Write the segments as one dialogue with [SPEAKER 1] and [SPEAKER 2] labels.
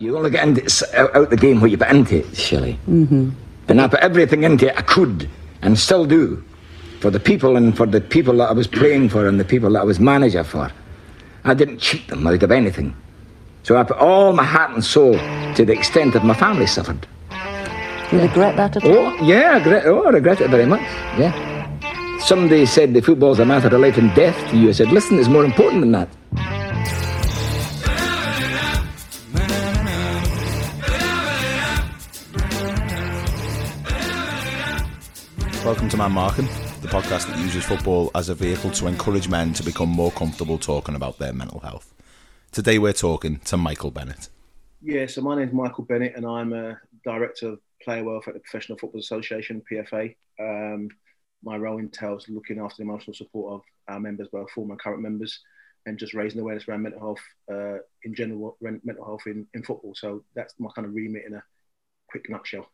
[SPEAKER 1] You only get into, out, the game what you put into it, Shelley. Mm-hmm. And I put everything into it I could and still do for the people and for the people that I was playing for and the people that I was manager for. I didn't cheat them out of anything. So I put all my heart and soul to the extent that my family suffered.
[SPEAKER 2] You regret that at all?
[SPEAKER 1] Oh, yeah, I regret, oh, I regret it very much. Yeah. Somebody said the football's a matter of life and death to you. I said, listen, it's more important than that.
[SPEAKER 3] Welcome to Man Marking, the podcast that uses football as a vehicle to encourage men to become more comfortable talking about their mental health. Today we're talking to Michael Bennett.
[SPEAKER 4] Yeah, so my name's Michael Bennett, and I'm a director of player welfare at the Professional Football Association (PFA). Um, my role entails looking after the emotional support of our members, both former and current members, and just raising awareness around mental health uh, in general, mental health in, in football. So that's my kind of remit in a quick nutshell.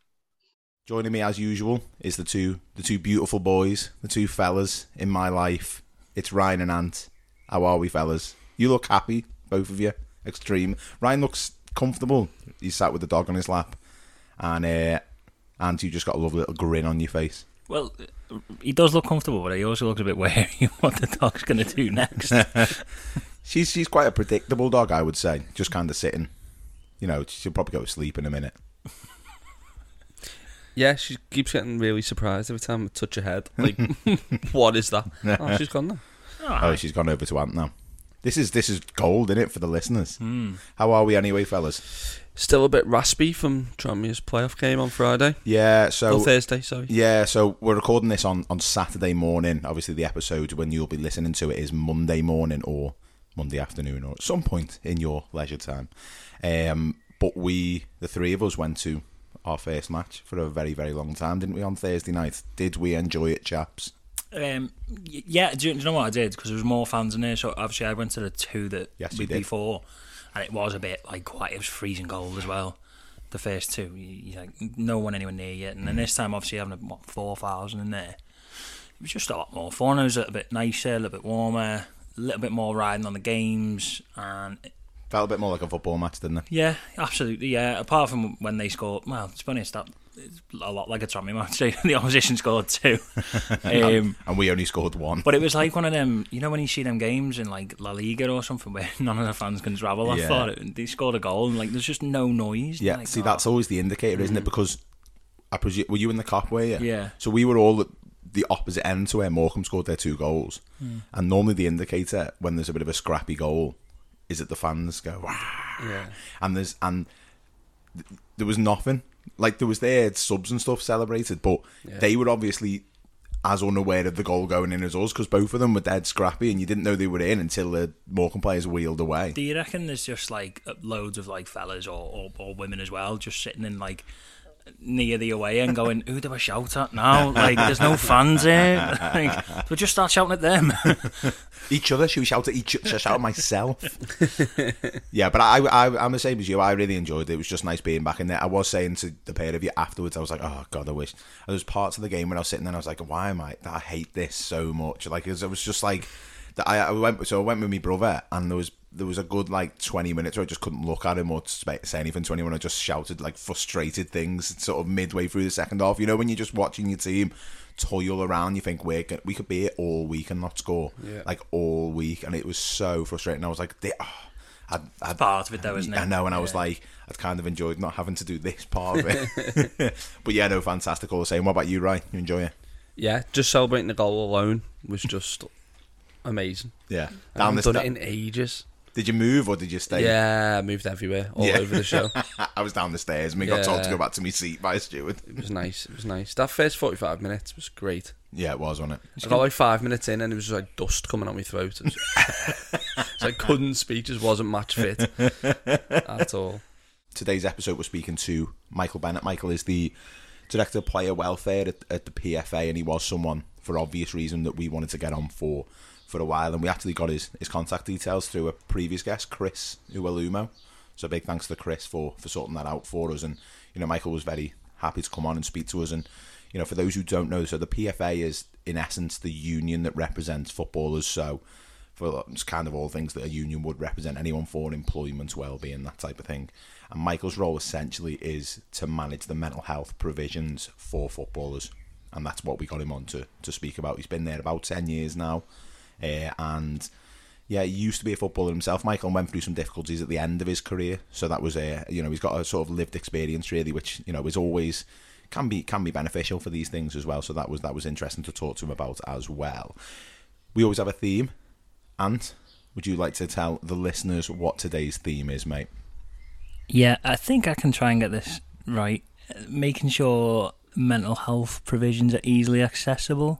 [SPEAKER 3] Joining me as usual is the two the two beautiful boys, the two fellas in my life. It's Ryan and Ant. How are we, fellas? You look happy, both of you. Extreme. Ryan looks comfortable. He's sat with the dog on his lap, and uh, Ant, you just got a lovely little grin on your face.
[SPEAKER 5] Well, he does look comfortable, but he also looks a bit wary what the dog's going to do next.
[SPEAKER 3] She's she's quite a predictable dog, I would say. Just kind of sitting. You know, she'll probably go to sleep in a minute.
[SPEAKER 6] Yeah, she keeps getting really surprised every time I touch her head. Like, what is that? Oh, she's gone now.
[SPEAKER 3] Oh, she's gone over to Ant now. This is this is gold, is it, for the listeners? How are we anyway, fellas?
[SPEAKER 6] Still a bit raspy from Tranmere's playoff game on Friday.
[SPEAKER 3] Yeah, so
[SPEAKER 6] or Thursday, sorry.
[SPEAKER 3] yeah, so we're recording this on on Saturday morning. Obviously, the episode when you'll be listening to it is Monday morning or Monday afternoon or at some point in your leisure time. Um, but we, the three of us, went to our first match for a very very long time, didn't we? On Thursday night, did we enjoy it, chaps?
[SPEAKER 5] um, yeah, do you, do you know what I did? Because there was more fans in there. So obviously, I went to the two that
[SPEAKER 3] Yes, did.
[SPEAKER 5] before, and it was a bit like quite. It was freezing cold as well. The first two, you, like no one anywhere near yet, and then this time, obviously, having what four thousand in there, it was just a lot more fun. It was a little bit nicer, a little bit warmer, a little bit more riding on the games, and
[SPEAKER 3] Felt a bit more like a football match, didn't it?
[SPEAKER 5] Yeah, absolutely. Yeah, apart from when they scored, well, to be honest, that it's a lot like a Tommy match. the opposition scored two, um,
[SPEAKER 3] And we only scored one.
[SPEAKER 5] but it was like one of them. You know when you see them games in like La Liga or something where none of the fans can travel. I
[SPEAKER 3] Yeah.
[SPEAKER 5] thought it, they scored a goal and like there's just no noise.
[SPEAKER 3] Yeah,
[SPEAKER 5] Like,
[SPEAKER 3] see,
[SPEAKER 5] oh.
[SPEAKER 3] that's always the indicator, isn't it? Because I presume were you in the Kop, were you?
[SPEAKER 5] Yeah.
[SPEAKER 3] So we were all at the opposite end to where Morecambe scored their two goals, and normally the indicator when there's a bit of a scrappy goal is that the fans go, "Wah!"
[SPEAKER 6] Yeah.
[SPEAKER 3] and there's and th- there was nothing. Like there was their subs and stuff celebrated, but they were obviously as unaware of the goal going in as us because both of them were dead scrappy, and you didn't know they were in until the Morecambe players wheeled away.
[SPEAKER 5] Do you reckon there's just like loads of like fellas or, or, or women as well just sitting in like near the away and going, who do I shout at now? Like, there's no fans here. Like, we'll just start shouting at them.
[SPEAKER 3] each other. Should we shout at each other? Should I shout at myself? yeah, but I, I, I'm the same as you. I really enjoyed it. It was just nice being back in there. I was saying to the pair of you afterwards, I was like, oh god, I wish. And there was parts of the game when I was sitting there, and I was like, why am I? I hate this so much. Like, 'cause I was just like, that I, I went. So I went with my brother, and there was there was a good like 20 minutes where I just couldn't look at him or say anything to anyone. I just shouted like frustrated things, sort of midway through the second half. You know, when you're just watching your team toil around, you think we're we could be here all week and not score,
[SPEAKER 6] Yeah.
[SPEAKER 3] like all week, and it was so frustrating. I was like, "They- oh, ah, I'd, I'd,
[SPEAKER 5] part of it, though, isn't it?
[SPEAKER 3] I know, and I was
[SPEAKER 5] Yeah.
[SPEAKER 3] like, I'd kind of enjoyed not having to do this part of it. but yeah, no, fantastic all the same. What about you, Ryan? You enjoy it?
[SPEAKER 6] Yeah, just celebrating the goal alone was just amazing.
[SPEAKER 3] Yeah.
[SPEAKER 6] I haven't
[SPEAKER 3] this.
[SPEAKER 6] done it in ages.
[SPEAKER 3] Did you move or did you stay?
[SPEAKER 6] Yeah, I moved everywhere, all
[SPEAKER 3] Yeah.
[SPEAKER 6] over the show.
[SPEAKER 3] I was down the stairs and we got told to go back to my seat by a steward.
[SPEAKER 6] It was nice. It was nice. That first 45 minutes was great.
[SPEAKER 3] Yeah, it was, wasn't it?
[SPEAKER 6] I got like five minutes in and it was just like dust coming on my throat. Was- so I couldn't speak, just wasn't match fit at all.
[SPEAKER 3] Today's episode, we're speaking to Michael Bennett. Michael is the director of player welfare at, at the PFA, and he was someone, for obvious reason, that we wanted to get on for for a while. And we actually got his, his contact details through a previous guest, Chris Uwalumo. So big thanks to Chris for, for sorting that out for us. And, you know, Michael was very happy to come on and speak to us. And, you know, for those who don't know, so the PFA is, in essence, the union that represents footballers. So for kind of all things that a union would represent anyone for employment, well-being, that type of thing. And Michael's role essentially is to manage the mental health provisions for footballers, and that's what we got him on to to speak about. He's been there about ten years now, uh, and yeah, he used to be a footballer himself. Michael went through some difficulties at the end of his career, so that was a you know he's got a sort of lived experience really, which you know is always can be can be beneficial for these things as well. So that was that was interesting to talk to him about as well. We always have a theme, and would you like to tell the listeners what today's theme is, mate?
[SPEAKER 5] Yeah, I think I can try and get this right. Making sure mental health provisions are easily accessible.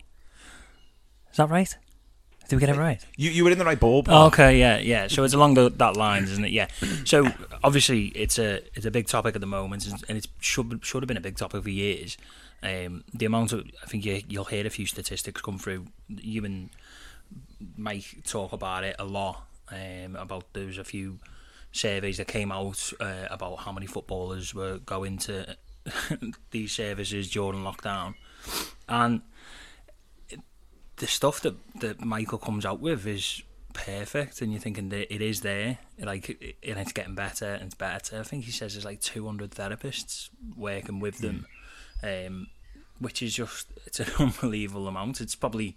[SPEAKER 5] Is that right? Did we get it right?
[SPEAKER 3] You you were in the right ballpark.
[SPEAKER 5] Oh, okay, yeah, yeah. So it's along the, that lines, isn't it? Yeah. So obviously it's a it's a big topic at the moment, and it should should have been a big topic for years. Um, the amount of I think you, you'll hear a few statistics come through. You and Mike talk about it a lot. Um, about there was a few surveys that came out uh, about how many footballers were going to these services during lockdown, and the stuff that that Michael comes out with is perfect, and you're thinking that it is there, like, and it's getting better and it's better. I think he says there's like 200 therapists working with them, um, which is just it's an unbelievable amount. It's probably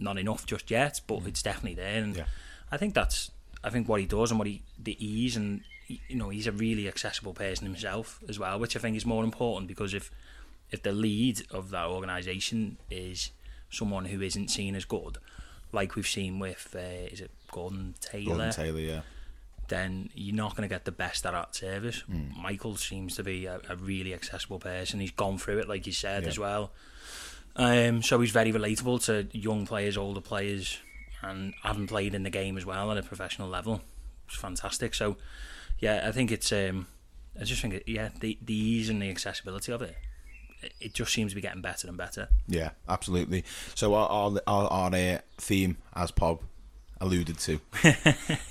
[SPEAKER 5] not enough just yet, but it's definitely there, and
[SPEAKER 3] Yeah.
[SPEAKER 5] I think that's I think what he does and what he the ease and you know he's a really accessible person himself as well, which I think is more important because if if the lead of that organisation is someone who isn't seen as good, like we've seen with uh, is it Gordon Taylor,
[SPEAKER 3] Gordon Taylor, yeah.
[SPEAKER 5] then you're not going to get the best of that service. Michael seems to be a, a really accessible person. He's gone through it, like you said,
[SPEAKER 3] Yeah.
[SPEAKER 5] as well. Um, so he's very relatable to young players, older players, and having played in the game as well at a professional level. It's fantastic. So, yeah, I think it's. Um, I just think, it, yeah, the the ease and the accessibility of it, it, just seems to be getting better and better.
[SPEAKER 3] Yeah, absolutely. So our our, our, our uh, theme, as Pob alluded to,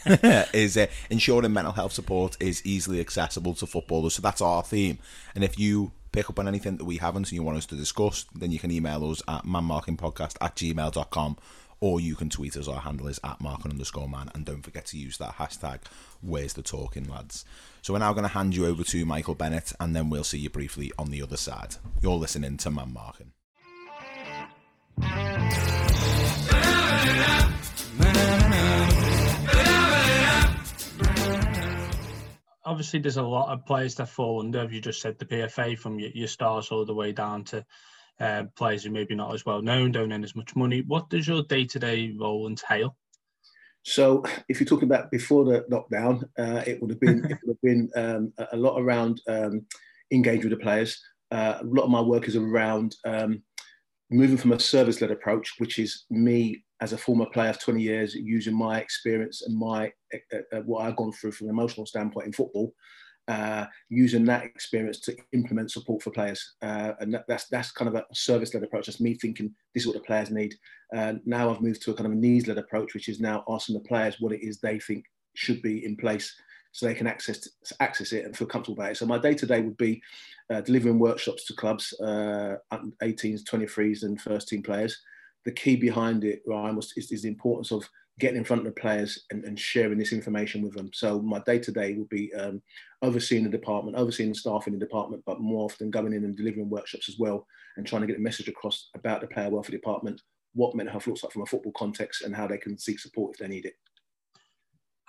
[SPEAKER 3] is uh, ensuring mental health support is easily accessible to footballers. So that's our theme. And if you pick up on anything that we haven't and you want us to discuss, then you can email us at manmarkingpodcast at gmail.com or you can tweet us. Our handle is at marking underscore man. And don't forget to use that hashtag, where's the talking, lads. So we're now going to hand you over to Michael Bennett and then we'll see you briefly on the other side. You're listening to Man Marking.
[SPEAKER 7] obviously there's a lot of players that fall under, you just said, the PFA from your, your stars all the way down to uh, players who maybe not as well known, don't earn as much money. What does your day to day role entail?
[SPEAKER 4] So, if you're talking about before the lockdown, uh, it would have been it would have been um, a- lot around um, engage with the players. Uh, a lot of my work is around um, moving from a service-led approach, which is me as a former player of 20 years using my experience and my uh, uh, what I've gone through from an emotional standpoint in football, uh, using that experience to implement support for players. Uh, and that, that's that's kind of a service-led approach. That's me thinking this is what the players need. Uh, now I've moved to a kind of a needs-led approach, which is now asking the players what it is they think should be in place so they can access access it and feel comfortable about it. So my day-to-day would be uh, delivering workshops to clubs, uh, 18s, 23s, and first team players. The key behind it, Ryan, was is, is the importance of getting in front of the players and, and sharing this information with them. So my day-to-day would be um, overseeing the department, overseeing the staff in the department, but more often going in and delivering workshops as well and trying to get a message across about the player welfare department, what mental health looks like from a football context, and how they can seek support if they need it.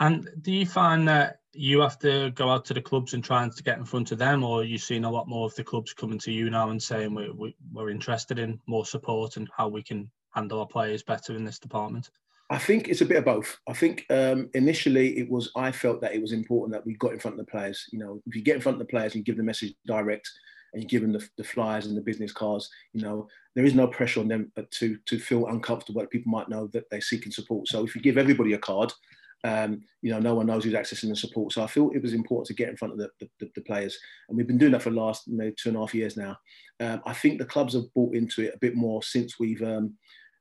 [SPEAKER 7] And do you find that you have to go out to the clubs and trying to get in front of them, or are you seeing a lot more of the clubs coming to you now and saying we're, we- we're interested in more support and how we can handle our players better in this department?
[SPEAKER 4] I think it's a bit of both. I think um, initially it was I felt that it was important that we got in front of the players. You know, if you get in front of the players and give the message direct, and you give them the, the flyers and the business cards, you know, there is no pressure on them to to feel uncomfortable that people might know that they're seeking support. So if you give everybody a card, um, you know, no one knows who's accessing the support. So I feel it was important to get in front of the, the, the players, and we've been doing that for the last maybe two and a half years now. Um, I think the clubs have bought into it a bit more since we've um,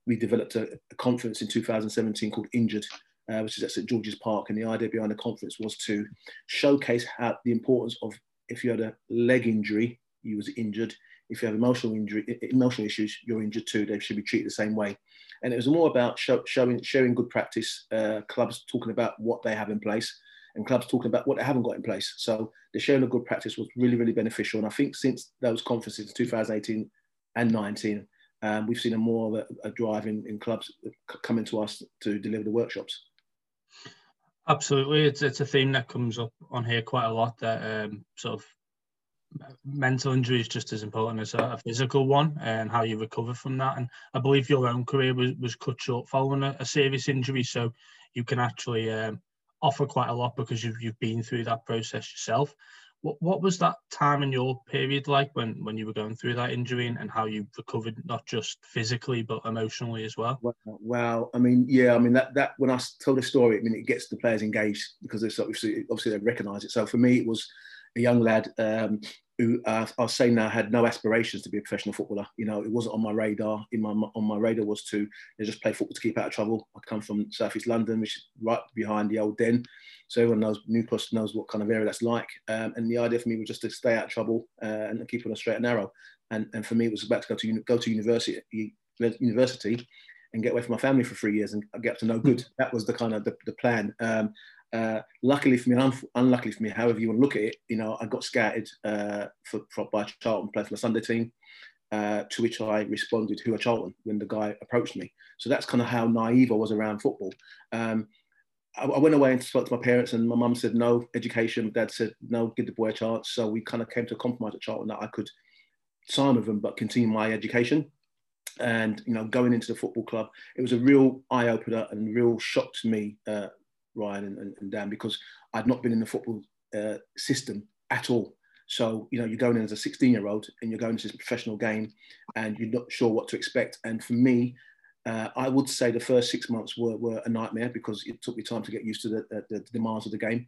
[SPEAKER 4] we developed a, a conference in 2017 called Injured, uh, which is at St George's Park. And the idea behind the conference was to showcase how the importance of if you had a leg injury, you was injured. If you have emotional injury, emotional issues, you're injured too. They should be treated the same way. and it was more about show, showing sharing good practice. Uh, clubs talking about what they have in place, and clubs talking about what they haven't got in place. So the sharing of good practice was really really beneficial. And I think since those conferences, in 2018 and 19, um, we've seen a more of a, a drive in, in clubs coming to us to deliver the workshops.
[SPEAKER 7] Absolutely, it's it's a theme that comes up on here quite a lot. That um, sort of mental injury is just as important as a, physical one, and how you recover from that. And I believe your own career was, was cut short following a, a serious injury, so you can actually um, offer quite a lot because you've you've been through that process yourself. What what was that time in your period like when when you were going through that injury and, and how you recovered not just physically but emotionally as well?
[SPEAKER 4] Well, I mean, yeah, I mean that that when I tell the story, I mean it gets the players engaged because it's obviously obviously they recognise it. So for me, it was a young lad um, who uh, I'll say now had no aspirations to be a professional footballer. You know, it wasn't on my radar. In my on my radar was to you know, just play football to keep out of trouble. I come from southeast London, which is right behind the old den. So everyone knows Newcastle knows what kind of area that's like. Um, and the idea for me was just to stay out of trouble uh, and keep on a straight and narrow. And, and for me, it was about to go to go to university, university, and get away from my family for three years and get up to no good. That was the kind of the, the plan. Um, uh, luckily for me, un- unluckily for me, however you want to look at it, you know, I got scouted uh, for, for, by Charlton, played for the Sunday team, uh, to which I responded, who are Charlton, when the guy approached me. So that's kind of how naive I was around football. Um, I, I, went away and spoke to my parents, and my mum said no education. Dad said no, give the boy a chance. So we kind of came to a compromise at Charlton that I could sign with them, but continue my education. And you know, going into the football club, it was a real eye opener and real shock to me, uh, Ryan and, and, and, Dan, because I'd not been in the football uh, system at all. So you know, you're going in as a 16 year old and you're going to this professional game, and you're not sure what to expect. And for me, uh, I would say the first six months were, were a nightmare because it took me time to get used to the, the, the demands of the game.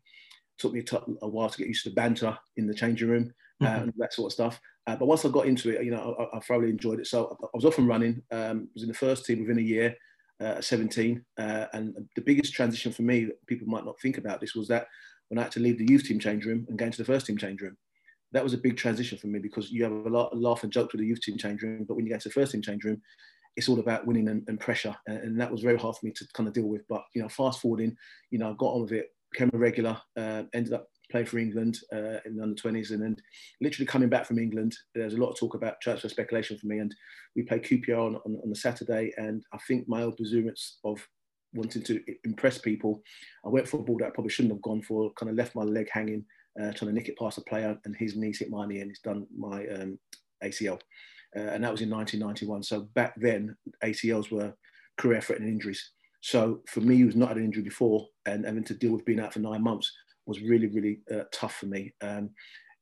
[SPEAKER 4] It took me a while to get used to the banter in the changing room uh, mm-hmm. and that sort of stuff. Uh, but once I got into it, you know, I, I thoroughly enjoyed it. So I, I was off and running. Um, was in the first team within a year, uh, 17. Uh, and the biggest transition for me people might not think about this was that when I had to leave the youth team change room and go into the first team change room. That was a big transition for me because you have a lot of laugh and jokes with the youth team change room, but when you get to the first team change room, it's all about winning and, and pressure, and, and, that was very hard for me to kind of deal with. But you know, fast forwarding, you know, I got on with it, became a regular, uh, ended up playing for England uh, in the under 20s, and then literally coming back from England, there's a lot of talk about transfer speculation for me, and we played QPR on, on, on the Saturday, and I think my old exuberance of wanting to impress people, I went for a ball that I probably shouldn't have gone for, kind of left my leg hanging, uh, trying to nick it past a player, and his knees hit my knee, and he's done my um, ACL uh, and that was in 1991. So back then, ACLs were career-threatening injuries. So for me, who's not had an injury before and having to deal with being out for nine months was really, really uh, tough for me. Um,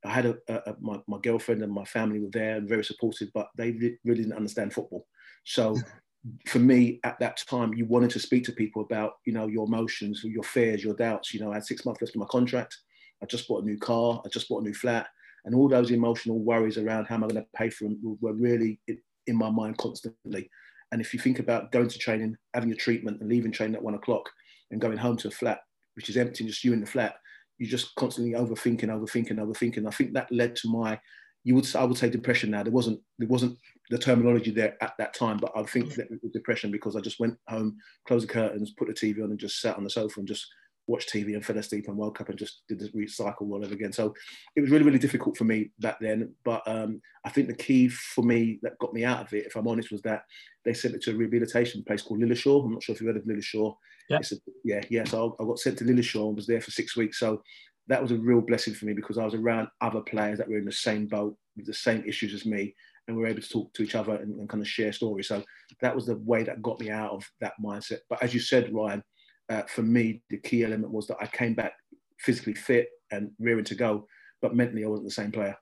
[SPEAKER 4] I had a, a, a, my, my, girlfriend and my family were there and very supportive, but they really didn't understand football. So for me at that time, you wanted to speak to people about, you know, your emotions, your fears, your doubts. You know, I had six months left of my contract. I just bought a new car. I just bought a new flat and all those emotional worries around how am I going to pay for them were really in my mind constantly. And if you think about going to training, having your treatment, and leaving training at one o'clock, and going home to a flat which is empty, just you in the flat, you're just constantly overthinking, overthinking, overthinking. I think that led to my, you would I would say depression. Now there wasn't there wasn't the terminology there at that time, but I think that it was depression because I just went home, closed the curtains, put the TV on, and just sat on the sofa and just watched TV and fell asleep and woke up and just did the recycle all over again. So it was really, really difficult for me back then. But um, I think the key for me that got me out of it, if I'm honest, was that they sent me to a rehabilitation place called Lilleshall. I'm not sure if you've heard of Lilleshall.
[SPEAKER 7] Yeah.
[SPEAKER 4] A, yeah, yeah. So I, got sent to Lilleshall and was there for six weeks. So that was a real blessing for me because I was around other players that were in the same boat with the same issues as me and we were able to talk to each other and, and kind of share stories. So that was the way that got me out of that mindset. But as you said, Ryan, uh, for me, the key element was that I came back physically fit and rearing to go, but mentally I wasn't the same player.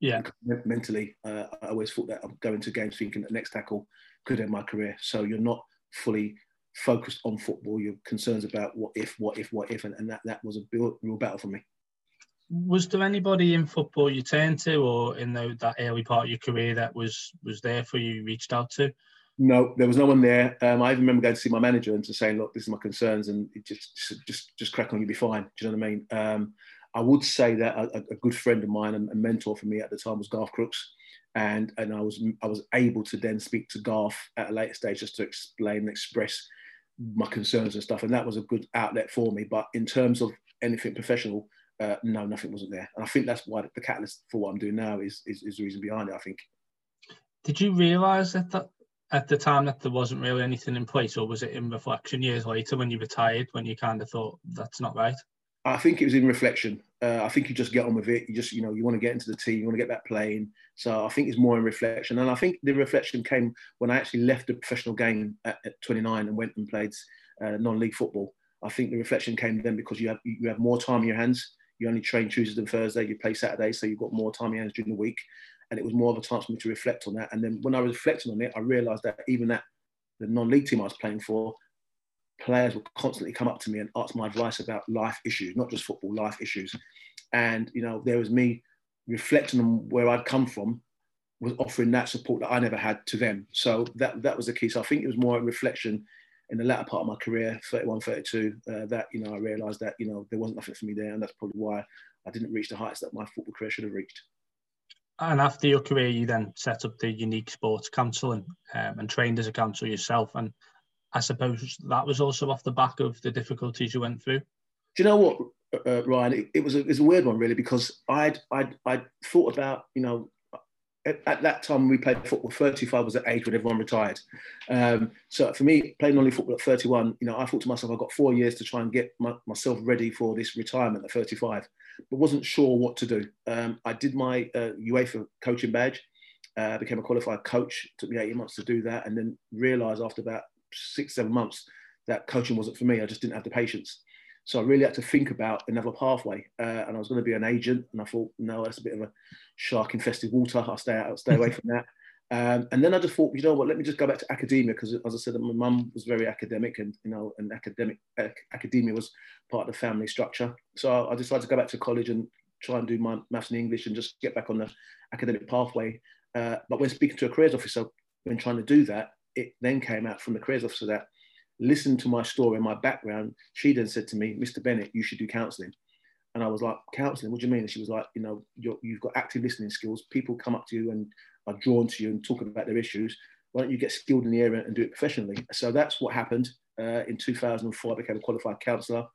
[SPEAKER 7] Yeah.
[SPEAKER 4] Mentally, uh, I always thought that I'm going to games thinking the next tackle could end my career. So you're not fully focused on football. You're concerned about what if, what if, what if, and, and that that was a real, real battle for me.
[SPEAKER 7] Was there anybody in football you turned to, or in the, that early part of your career that was was there for you, reached out to?
[SPEAKER 4] No, there was no one there. Um, I even remember going to see my manager and just saying, "Look, this is my concerns, and just just just crack on, you'll be fine." Do you know what I mean? Um, I would say that a, a, good friend of mine and a mentor for me at the time was Garth Crooks, and and I was I was able to then speak to Garth at a later stage just to explain and express my concerns and stuff, and that was a good outlet for me. But in terms of anything professional, uh, no, nothing wasn't there, and I think that's why the catalyst for what I'm doing now is is, is the reason behind it. I think.
[SPEAKER 7] Did you realise that, that at the time that there wasn't really anything in place, or was it in reflection years later when you retired when you kind of thought that's not right?
[SPEAKER 4] I think it was in reflection. Uh, I think you just get on with it. You just, you know, you want to get into the team, you want to get back playing. So I think it's more in reflection. And I think the reflection came when I actually left the professional game at, at 29 and went and played uh, non-league football. I think the reflection came then because you have you have more time in your hands. You only train Tuesdays and Thursday. You play Saturday, so you've got more time in your hands during the week. And it was more of a chance for me to reflect on that. And then when I was reflecting on it, I realised that even that the non-league team I was playing for, players would constantly come up to me and ask my advice about life issues, not just football, life issues. And, you know, there was me reflecting on where I'd come from, was offering that support that I never had to them. So that, that was the key. So I think it was more a reflection in the latter part of my career, 31, 32, uh, that, you know, I realised that, you know, there wasn't nothing for me there. And that's probably why I didn't reach the heights that my football career should have reached.
[SPEAKER 7] And after your career, you then set up the Unique Sports Counselling um, and trained as a council yourself. And I suppose that was also off the back of the difficulties you went through.
[SPEAKER 4] Do you know what, uh, Ryan? It, it, was a, it was a weird one, really, because I'd, I'd, I'd thought about, you know, at, at that time we played football, 35 was the age when everyone retired. Um, so for me, playing only football at 31, you know, I thought to myself, I've got four years to try and get my, myself ready for this retirement at 35, but wasn't sure what to do. Um, I did my uh, UEFA coaching badge, uh, became a qualified coach, took me 18 months to do that, and then realised after about six, seven months that coaching wasn't for me. I just didn't have the patience. So I really had to think about another pathway. Uh, and I was going to be an agent. And I thought, no, that's a bit of a shark infested water. I'll stay out, I'll stay away from that. Um, and then I just thought, you know what, let me just go back to academia because, as I said, my mum was very academic, and you know, and academic academia was part of the family structure. So I decided to go back to college and try and do my maths and English and just get back on the academic pathway. Uh, but when speaking to a careers officer, when trying to do that, it then came out from the careers officer that listened to my story and my background. She then said to me, Mr. Bennett, you should do counselling. And I was like, counselling? What do you mean? And she was like, you know, you have got active listening skills. People come up to you and are drawn to you and talk about their issues. Why don't you get skilled in the area and do it professionally? So that's what happened. Uh, in 2004, I became a qualified counsellor.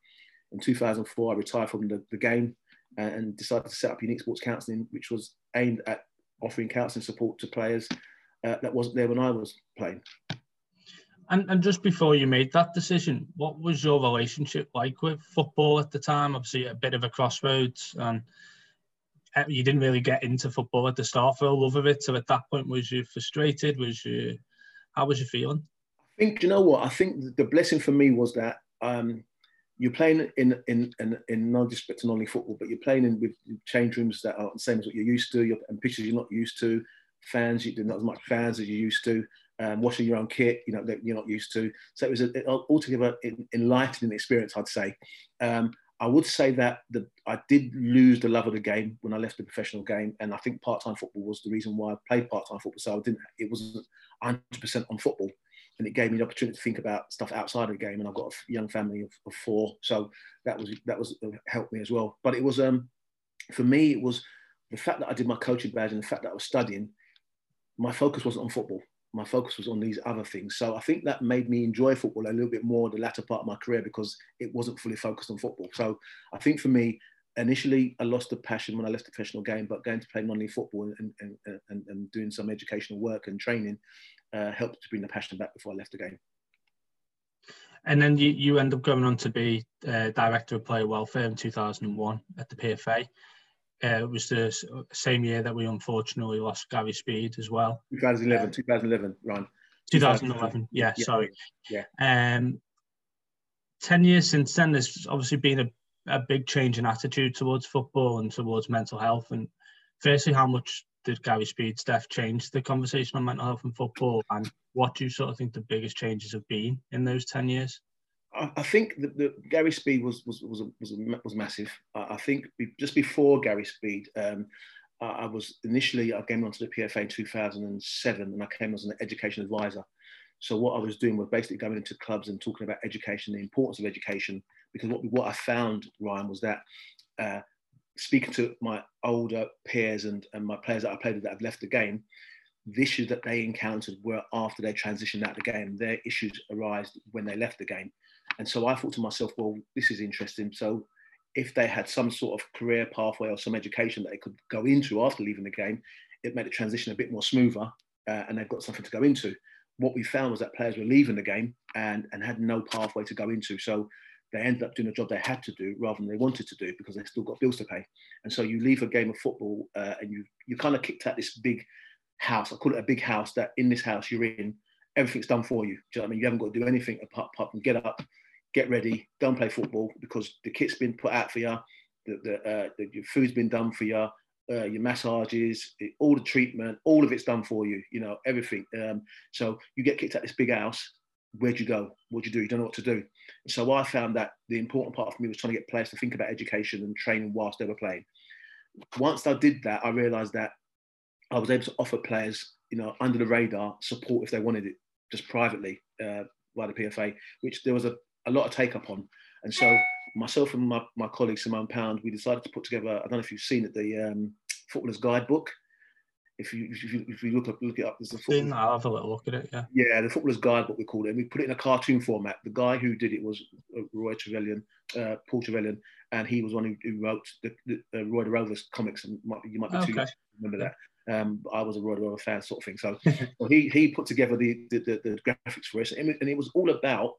[SPEAKER 4] In 2004, I retired from the, the game and decided to set up Unique Sports Counselling, which was aimed at offering counselling support to players uh, that wasn't there when I was playing.
[SPEAKER 7] And, and just before you made that decision, what was your relationship like with football at the time? Obviously, a bit of a crossroads, and uh, you didn't really get into football at the start for a love of it. So at that point, was you frustrated? Was you, how was you feeling?
[SPEAKER 4] I think you know what I think. The blessing for me was that um, you're playing in in in, in no disrespect to non football, but you're playing in with change rooms that are the same as what you're used to, and pitches you're not used to fans, you did not as much fans as you used to. Um, washing your own kit, you know, that you're not used to. So it was an altogether enlightening experience, I'd say. Um, I would say that the, I did lose the love of the game when I left the professional game, and I think part-time football was the reason why I played part-time football. So I didn't, it wasn't 100% on football, and it gave me the opportunity to think about stuff outside of the game. And I've got a young family of, of four, so that was that was uh, helped me as well. But it was um, for me, it was the fact that I did my coaching badge and the fact that I was studying my focus wasn't on football. My focus was on these other things. So I think that made me enjoy football a little bit more the latter part of my career because it wasn't fully focused on football. So I think for me, initially I lost the passion when I left the professional game, but going to play non-league football and, and, and, and doing some educational work and training uh, helped to bring the passion back before I left the game.
[SPEAKER 7] And then you, you end up going on to be uh, director of player welfare in 2001 at the PFA. Uh, it was the same year that we unfortunately lost Gary Speed as well.
[SPEAKER 4] 2011, uh, 2011, Ron.
[SPEAKER 7] 2011, yeah, yeah, sorry.
[SPEAKER 4] Yeah.
[SPEAKER 7] Um, 10 years since then, there's obviously been a, a big change in attitude towards football and towards mental health. And firstly, how much did Gary Speed's death change the conversation on mental health and football? And what do you sort of think the biggest changes have been in those 10 years?
[SPEAKER 4] I think that, Gary Speed was was was was, was massive. I think just before Gary Speed, um, I was initially I came onto the PFA in 2007, and I came as an education advisor. So what I was doing was basically going into clubs and talking about education, the importance of education, because what what I found, Ryan, was that uh, speaking to my older peers and, and my players that I played with that have left the game, the issues that they encountered were after they transitioned out of the game. Their issues arise when they left the game. And so I thought to myself, well, this is interesting. So if they had some sort of career pathway or some education that they could go into after leaving the game, it made the transition a bit more smoother uh, and they've got something to go into. What we found was that players were leaving the game and, and had no pathway to go into. So they ended up doing a job they had to do rather than they wanted to do because they still got bills to pay. And so you leave a game of football uh, and you you kind of kicked out this big house. I call it a big house that in this house you're in, everything's done for you. Do you know I mean? You haven't got to do anything apart, apart from get up, get ready, go and play football because the kit's been put out for you, the, the, uh, the your food's been done for you, uh, your massages, it, all the treatment, all of it's done for you. You know everything. Um, so you get kicked out this big house. Where'd you go? What'd you do? You don't know what to do. So I found that the important part for me was trying to get players to think about education and training whilst they were playing. Once I did that, I realised that I was able to offer players, you know, under the radar support if they wanted it, just privately uh, by the PFA, which there was a, a lot of take up on. And so myself and my, my colleague Simone Pound, we decided to put together, I don't know if you've seen it, the um, Footballer's Guidebook. If you, if you if you look up look it up, there's a
[SPEAKER 7] football. I'll have a little look at it. Yeah.
[SPEAKER 4] Yeah, the Footballer's Guidebook we called it. And we put it in a cartoon format. The guy who did it was uh, Roy Trevillion, uh, Paul Trevillion, and he was one who, who wrote the, the uh, Roy the Rovers comics. And might, you might be too young to remember that. Um, I was a Roy the Rover fan, sort of thing. So, so he he put together the, the, the, the graphics for us, it, and it was all about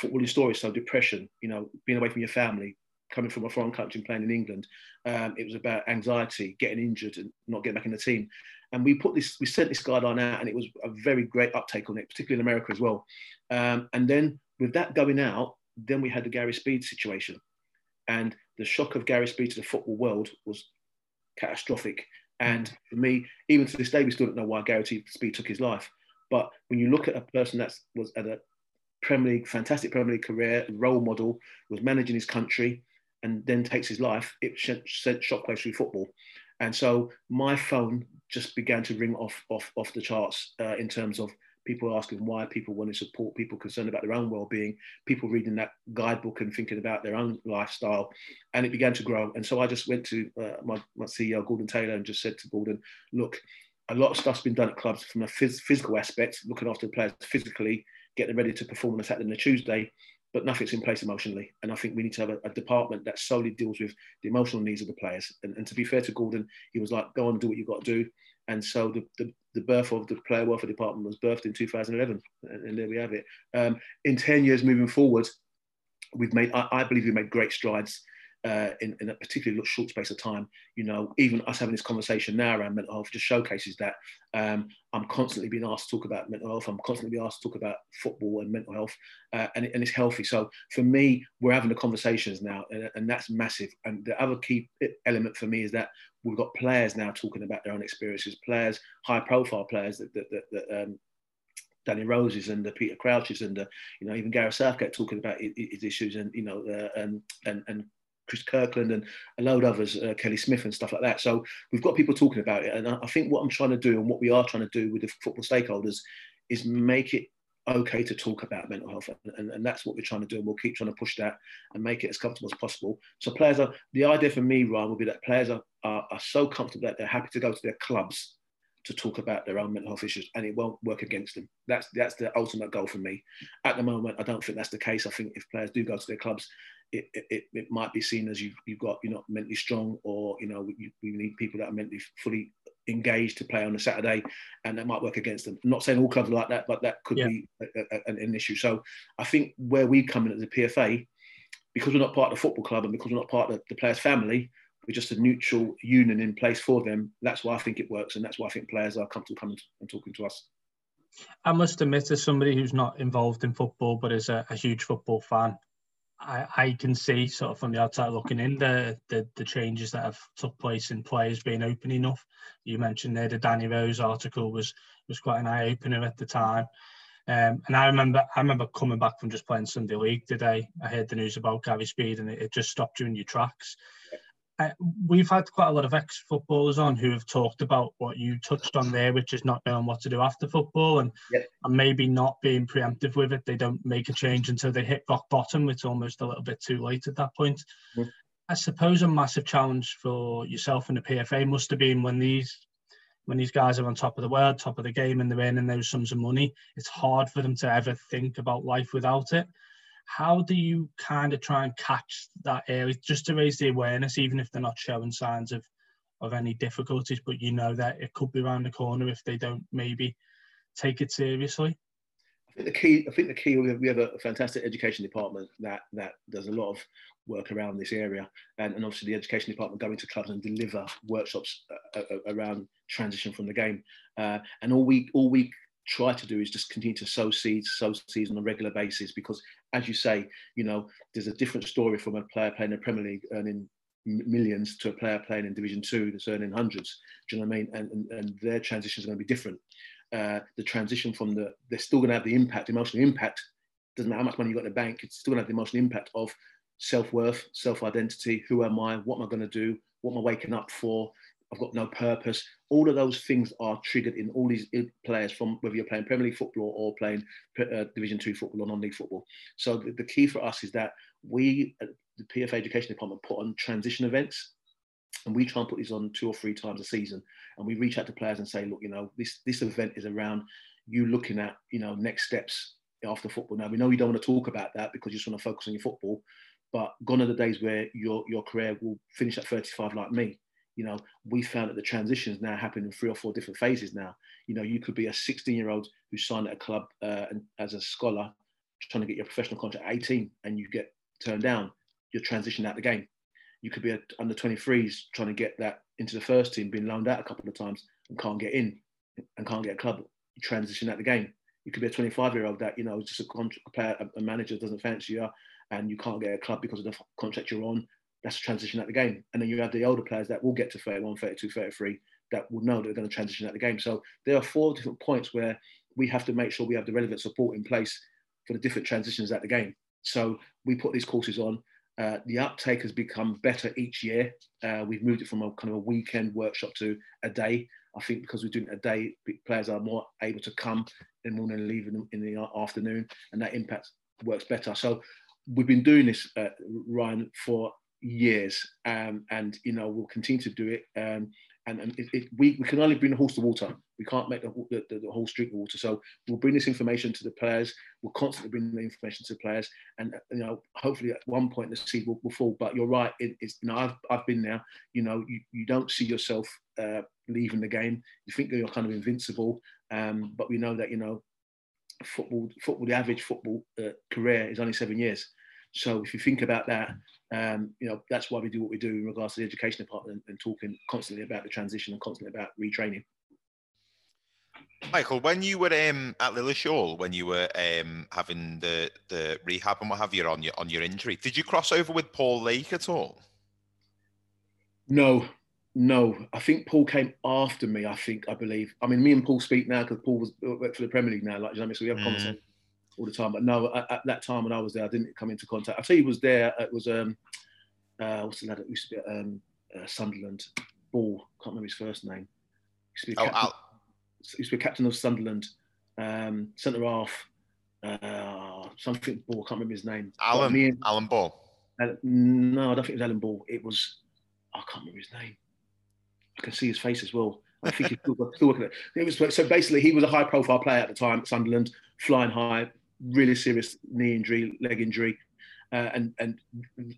[SPEAKER 4] footballing stories. So depression, you know, being away from your family, coming from a foreign country and playing in England. Um, it was about anxiety, getting injured and not getting back in the team. And we put this, we sent this guideline out, and it was a very great uptake on it, particularly in America as well. Um, and then with that going out, then we had the Gary Speed situation, and the shock of Gary Speed to the football world was catastrophic. And for me, even to this day, we still don't know why Gary Speed took his life. But when you look at a person that was at a Premier League, fantastic Premier League career, role model, was managing his country, and then takes his life, it sent shockwaves through football. And so my phone just began to ring off off off the charts uh, in terms of people asking why people want to support people concerned about their own well-being people reading that guidebook and thinking about their own lifestyle. And it began to grow. And so i just went to uh, my, my ceo gordon taylor and just said to gordon look a lot of stuff's been done at clubs from a phys- physical aspect looking after the players physically getting them ready to perform on a saturday and a tuesday but nothing's in place emotionally. And I think we need to have a, a, department that solely deals with the emotional needs of the players. And, and, to be fair to Gordon, he was like, go on, do what you've got to do. And so the, the, the birth of the player welfare department was birthed in 2011. And, and there we have it. Um, in 10 years moving forward, we've made, I, I believe we made great strides uh, in, in, a particularly short space of time. You know, even us having this conversation now around mental health just showcases that um, I'm constantly being asked to talk about mental health. I'm constantly being asked to talk about football and mental health, uh, and, and, it's healthy. So for me, we're having the conversations now, and, and, that's massive. And the other key element for me is that we've got players now talking about their own experiences, players, high-profile players that, that, that, that um, Danny Roses and the Peter Crouches and the, you know even Gareth Southgate talking about his, his issues and you know uh, and and and Chris Kirkland and a load of others, uh, Kelly Smith and stuff like that. So we've got people talking about it. And I, I think what I'm trying to do and what we are trying to do with the football stakeholders is make it okay to talk about mental health. And, and, and, that's what we're trying to do. And we'll keep trying to push that and make it as comfortable as possible. So players are the idea for me Ryan would be that players are, are, are so comfortable that they're happy to go to their clubs to talk about their own mental health issues and it won't work against them. That's that's the ultimate goal for me. At the moment I don't think that's the case. I think if players do go to their clubs it, it, it might be seen as you've, you've got you're not mentally strong or you know we, we need people that are mentally fully engaged to play on a Saturday and that might work against them. I'm not saying all clubs are like that, but that could yeah. be a, a, an issue. So I think where we come in as a PFA, because we're not part of the football club and because we're not part of the players' family, we're just a neutral union in place for them. That's why I think it works and that's why I think players are comfortable coming and talking to us.
[SPEAKER 7] I must admit, as somebody who's not involved in football but is a, a huge football fan, I, I can see sort of from the outside looking in the, the the changes that have took place in players being open enough. You mentioned there the Danny Rose article was was quite an eye opener at the time. Um, and I remember I remember coming back from just playing Sunday League today. I heard the news about Gary Speed and it, it just stopped you in your tracks uh, we've had quite a lot of ex-footballers on who have talked about what you touched on there, which is not knowing what to do after football and yep. and maybe not being preemptive with it. They don't make a change until they hit rock bottom. It's almost a little bit too late at that point. I suppose a massive challenge for yourself and the PFA must have been when these when these guys are on top of the world, top of the game, and they're earning those sums of money. It's hard for them to ever think about life without it. How do you kind of try and catch that area just to raise the awareness, even if they're not showing signs of of any difficulties, but you know that it could be around the corner if they don't maybe take it seriously?
[SPEAKER 4] I think the key. I think the key. We have, we have a fantastic education department that that does a lot of work around this area, and, and obviously the education department go into clubs and deliver workshops uh, uh, around transition from the game. Uh, and all we all we try to do is just continue to sow seeds, sow seeds on a regular basis. Because as you say, you know, there's a different story from a player playing in the Premier League earning millions to a player playing in Division Two that's earning hundreds. Do you know what I mean? And and, and their transition is going to be different. Uh, the transition from the they're still going to have the impact, emotional impact. Doesn't matter how much money you got in the bank, it's still going to have the emotional impact of self worth, self identity. Who am I? What am I going to do? What am I waking up for? I've got no purpose. All of those things are triggered in all these players, from whether you're playing Premier League football or playing uh, Division Two football or non-league football. So the, the, key for us is that we, the PFA Education Department, put on transition events, and we try and put these on two or three times a season. And we reach out to players and say, look, you know, this this event is around you looking at, you know, next steps after football. Now we know you don't want to talk about that because you just want to focus on your football, but gone are the days where your your career will finish at 35 like me. You know, we found that the transitions now happen in three or four different phases now. You know, you could be a 16 year old who signed at a club uh, and as a scholar, trying to get your professional contract at 18, and you get turned down. You're transitioning out the game. You could be at under 23s trying to get that into the first team, being loaned out a couple of times and can't get in and can't get a club. You transition out the game. You could be a 25 year old that you know is just a, contract, a player, a manager doesn't fancy you, and you can't get a club because of the contract you're on, that's a transition at the game. And then you have the older players that will get to 31, 32, 33 that will know that they're going to transition at the game. So there are four different points where we have to make sure we have the relevant support in place for the different transitions at the game. So we put these courses on. Uh, the uptake has become better each year. Uh, we've moved it from a kind of a weekend workshop to a day. I think because we're doing a day, players are more able to come in the morning and leave in in the afternoon, and that impact works better. So we've been doing this, uh, Ryan, for years, um, and you know we'll continue to do it. Um, and, and it, it, we, we can only bring the horse to water. We can't make the, the, the whole street water. So we'll bring this information to the players. We'll constantly bring the information to the players, and you know hopefully at one point the seed will, will fall. But you're right. It, it's you know I've, I've been there. You know you, you don't see yourself uh, leaving the game. You think you're kind of invincible, um, but we know that you know football football the average football uh, career is only seven years. So if you think about that, um, you know, that's why we do what we do in regards to the education department and, and talking constantly about the transition and constantly about retraining.
[SPEAKER 3] Michael, when you were um, at Lilleshall, when you were um, having the, the rehab and what have you on your on your injury, did you cross over with Paul Lake at all?
[SPEAKER 4] No, no. I think Paul came after me. I think I believe. I mean, me and Paul speak now because Paul was worked for the Premier League now. Like, you know, so we have mm. conversations all the time. But no, at, at, that time when I was there, I didn't come into contact. I tell you, he was there. It was um, uh, what's the lad that used to be at um, uh, Sunderland? Ball. Can't remember his first name. Used to be captain, oh, used to be captain of Sunderland. Um, centre half. Uh, something Ball. Can't remember his name.
[SPEAKER 3] Alan. Me and, Alan Ball.
[SPEAKER 4] Uh, no, I don't think it was Alan Ball. It was. I can't remember his name. I can see his face as well. I think he's still, still working it. it was, so basically, he was a high-profile player at the time at Sunderland, flying high, really serious knee injury, leg injury, uh, and and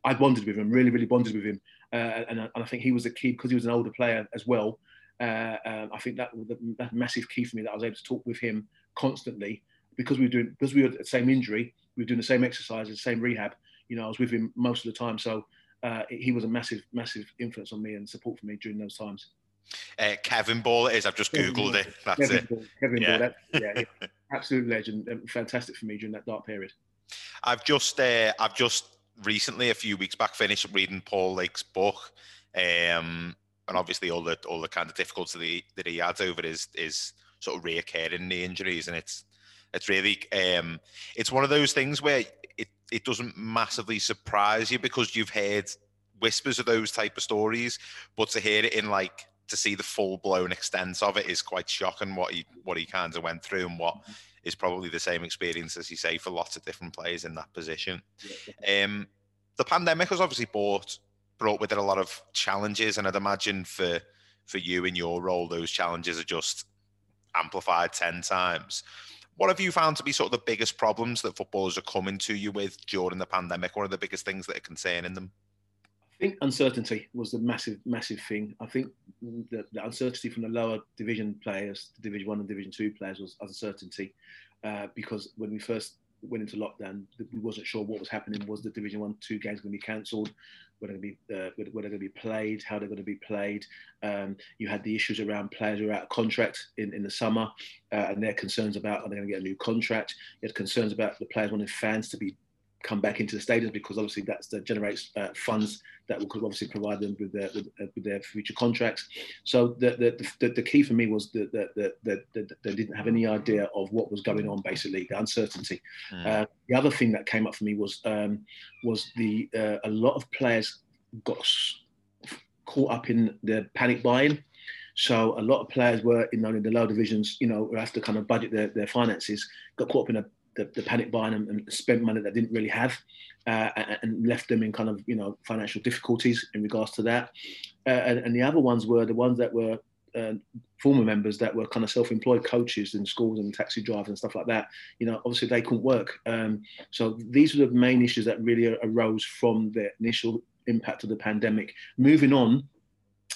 [SPEAKER 4] I bonded with him, really, really bonded with him, uh, and, and, I think he was a key because he was an older player as well. Uh, um, I think that was a massive key for me that I was able to talk with him constantly because we were doing because we were the same injury, we were doing the same exercises, the same rehab. You know, I was with him most of the time, so uh, he was a massive, massive influence on me and support for me during those times.
[SPEAKER 3] Uh, Kevin Ball it is. I've just googled Ball. it. That's Kevin
[SPEAKER 4] it. Ball. Kevin yeah. Ball. That, yeah, absolute legend. Fantastic for me during that dark period.
[SPEAKER 3] I've just, uh, I've just recently, a few weeks back, finished reading Paul Lake's book, um, and obviously all the all the kind of difficulties that he, that had over his his sort of reoccurring knee injuries, and it's it's really um, it's one of those things where it it doesn't massively surprise you because you've heard whispers of those type of stories, but to hear it in like to see the full blown extent of it is quite shocking. What he what he kind of went through and what is probably the same experience as you say for lots of different players in that position. Um, the pandemic has obviously brought brought with it a lot of challenges, and I'd imagine for for you in your role, those challenges are just amplified ten times. What have you found to be sort of the biggest problems that footballers are coming to you with during the pandemic? What are the biggest things that are concerning them?
[SPEAKER 4] Think uncertainty was the massive, massive thing. I think the, the uncertainty from the lower division players, Division One and Division Two players, was uncertainty uh, because when we first went into lockdown, we wasn't sure what was happening. Was the Division One, Two games going to be cancelled? Were they going to be uh, were they going to be played? How they're going to be played? Um, you had the issues around players who are out of contract in, in the summer, uh, and their concerns about are they going to get a new contract? You had concerns about the players wanting fans to be come back into the stadiums because obviously that's that generates uh, funds that will obviously provide them with their with, uh, with their future contracts. So the the, the, the key for me was that that, that, that they didn't have any idea of what was going on. Basically, the uncertainty. Mm. Uh, the other thing that came up for me was um, was the uh, a lot of players got caught up in the panic buying. So a lot of players were, you know, in the lower divisions, you know, have to kind of budget their, their finances, got caught up in a the, the panic buying and, and, spent money that didn't really have uh, and, and, left them in kind of you know financial difficulties in regards to that. Uh, and, and, the other ones were the ones that were uh, former members that were kind of self-employed coaches in schools and taxi drivers and stuff like that. You know obviously they couldn't work. Um, so these were the main issues that really arose from the initial impact of the pandemic. Moving on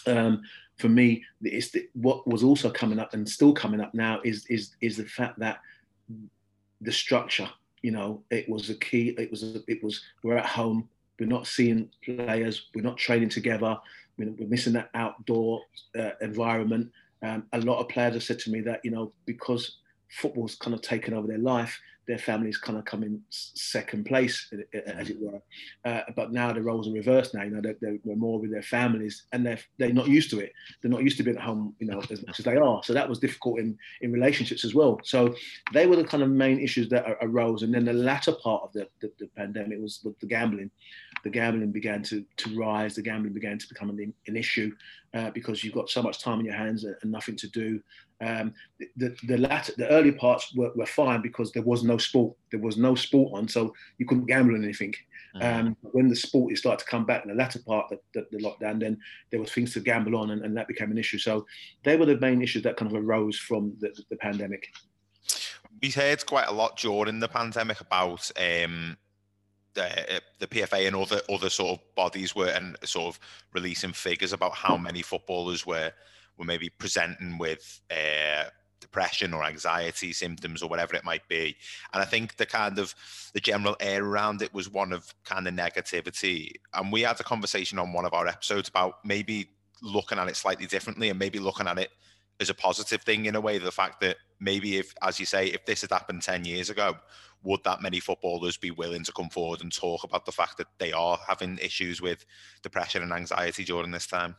[SPEAKER 4] um, for me, it's the, what was also coming up and still coming up now is is is the fact that the structure. You know, it was a key. It was it was we're at home. We're not seeing players. We're not training together. We're, we're missing that outdoor uh, environment. Um, a lot of players have said to me that you know because football's kind of taken over their life, their families kind of come in second place, as it were. Uh, but now the roles are reversed. Now you know they're, they're, more with their families, and they're they're not used to it. They're not used to being at home, you know, as much as they are. So that was difficult in in relationships as well. So they were the kind of main issues that arose. And then the latter part of the the, the pandemic was the, the gambling. The gambling began to to rise. The gambling began to become an, an issue uh, because you've got so much time on your hands and, and nothing to do. Um, the the latter, the early parts were, were fine because there was no sport. There was no sport on, so you couldn't gamble on anything. Mm-hmm. Um, when the sport is started to come back in the latter part of the, the, lockdown, then there were things to gamble on, and, and, that became an issue. So they were the main issues that kind of arose from the, the pandemic.
[SPEAKER 3] We heard quite a lot during the pandemic about um, the, the PFA and other other sort of bodies were and sort of releasing figures about how many footballers were were maybe presenting with uh, depression or anxiety symptoms or whatever it might be. And I think the kind of the general air around it was one of kind of negativity. And we had a conversation on one of our episodes about maybe looking at it slightly differently and maybe looking at it as a positive thing in a way. The fact that maybe if, as you say, if this had happened 10 years ago, would that many footballers be willing to come forward and talk about the fact that they are having issues with depression and anxiety during this time?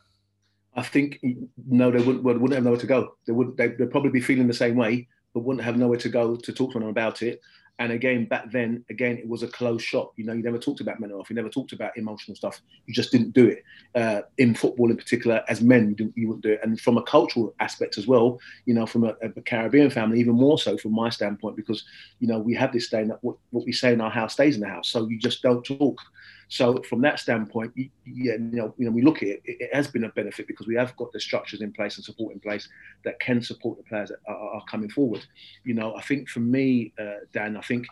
[SPEAKER 4] I think mm, no, they wouldn't, wouldn't have nowhere to go. They would they'd probably be feeling the same way, but wouldn't have nowhere to go to talk to anyone about it. And again, back then, again, it was a closed shop. You know, you never talked about mental health. You never talked about emotional stuff. You just didn't do it. Uh, in football, in particular, as men, you, you wouldn't do it. And from a cultural aspect as well, you know, from a, a, Caribbean family, even more so from my standpoint, because you know we have this saying that what, what we say in our house stays in the house. So you just don't talk. So from that standpoint, yeah, you know, you know, we look at it, it has been a benefit because we have got the structures in place and support in place that can support the players that are, are coming forward. You know, I think for me, uh, Dan, I think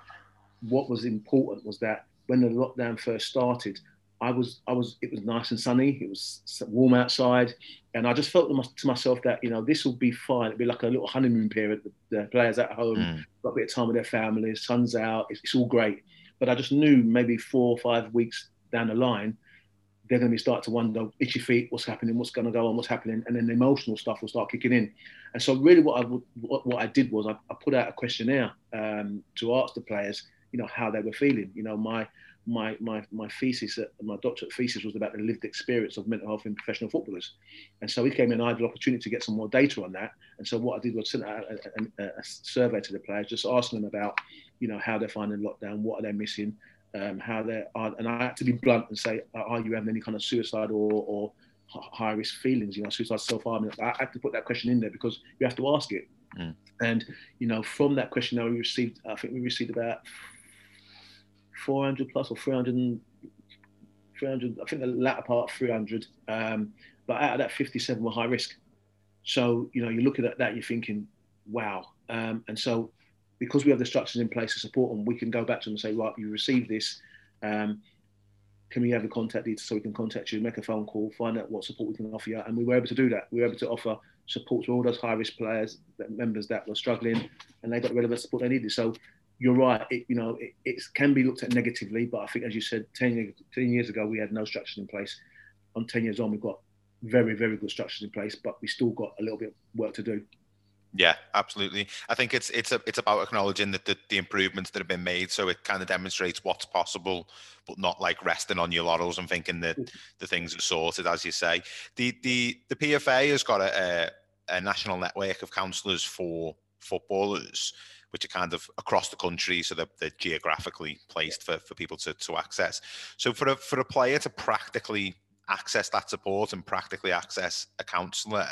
[SPEAKER 4] what was important was that when the lockdown first started, I was, I was, it was nice and sunny. It was warm outside, and I just felt to myself that you know this will be fine. It'll be like a little honeymoon period. The, the players at home, mm. got a bit of time with their families, sun's out. It's, it's all great. But I just knew maybe four or five weeks down the line, they're going to be start to wonder itchy feet, what's happening, what's going to go on, what's happening, and then the emotional stuff will start kicking in. And so, really, what I what, what I did was I, I put out a questionnaire um, to ask the players, you know, how they were feeling. You know, my my my my thesis, my doctorate thesis was about the lived experience of mental health in professional footballers, and so he came in. I had the opportunity to get some more data on that, and so what I did was send out a, a, a survey to the players, just asking them about, you know, how they're finding lockdown, what are they missing, um, how they are, and I had to be blunt and say, are you having any kind of suicide or, or high risk feelings, you know, suicide, self harm? I had to put that question in there because you have to ask it. Mm. And, you know, from that question, we received, I think we received about 400 plus or 300, 300. I think the latter part 300. Um, but out of that, 57 were high risk. So you know, you're looking at that, you're thinking, wow. Um, and so because we have the structures in place to support them, we can go back to them and say, right, you received this. Um, can we have the contact details so we can contact you, make a phone call, find out what support we can offer you? And we were able to do that. We were able to offer support to all those high risk players, members that were struggling, and they got the relevant support they needed. So you're right. It, you know, it, it, can be looked at negatively, but I think, as you said, 10, 10 years ago we had no structures in place. On 10 years on, we've got very, very good structures in place, but we still got a little bit of work to do.
[SPEAKER 3] Yeah, absolutely. I think it's it's a, it's about acknowledging that the, the improvements that have been made, so it kind of demonstrates what's possible, but not like resting on your laurels and thinking that mm. the things are sorted, as you say. The the the PFA has got a, a, a national network of counsellors for footballers, which are kind of across the country, so they're, they're geographically placed for, for people to, to access. So for a for a player to practically access that support and practically access a counsellor,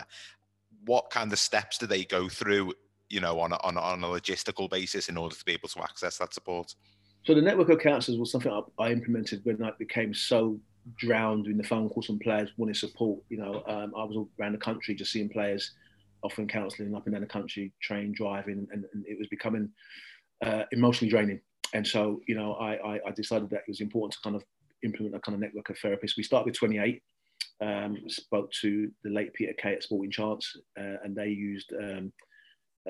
[SPEAKER 3] what kind of steps do they go through, you know, on a, on, a, on a logistical basis in order to be able to access that support?
[SPEAKER 4] So the network of counsellors was something I, implemented when I became so drowned in the phone calls from players wanting support. You know, um, I was all around the country just seeing players offering counselling up and down the country, train, driving, and, and it was becoming uh, emotionally draining. And so, you know, I, I, I, decided that it was important to kind of implement a kind of network of therapists. We started with 28, um, spoke to the late Peter Kay at Sporting Chance, uh, and they used um,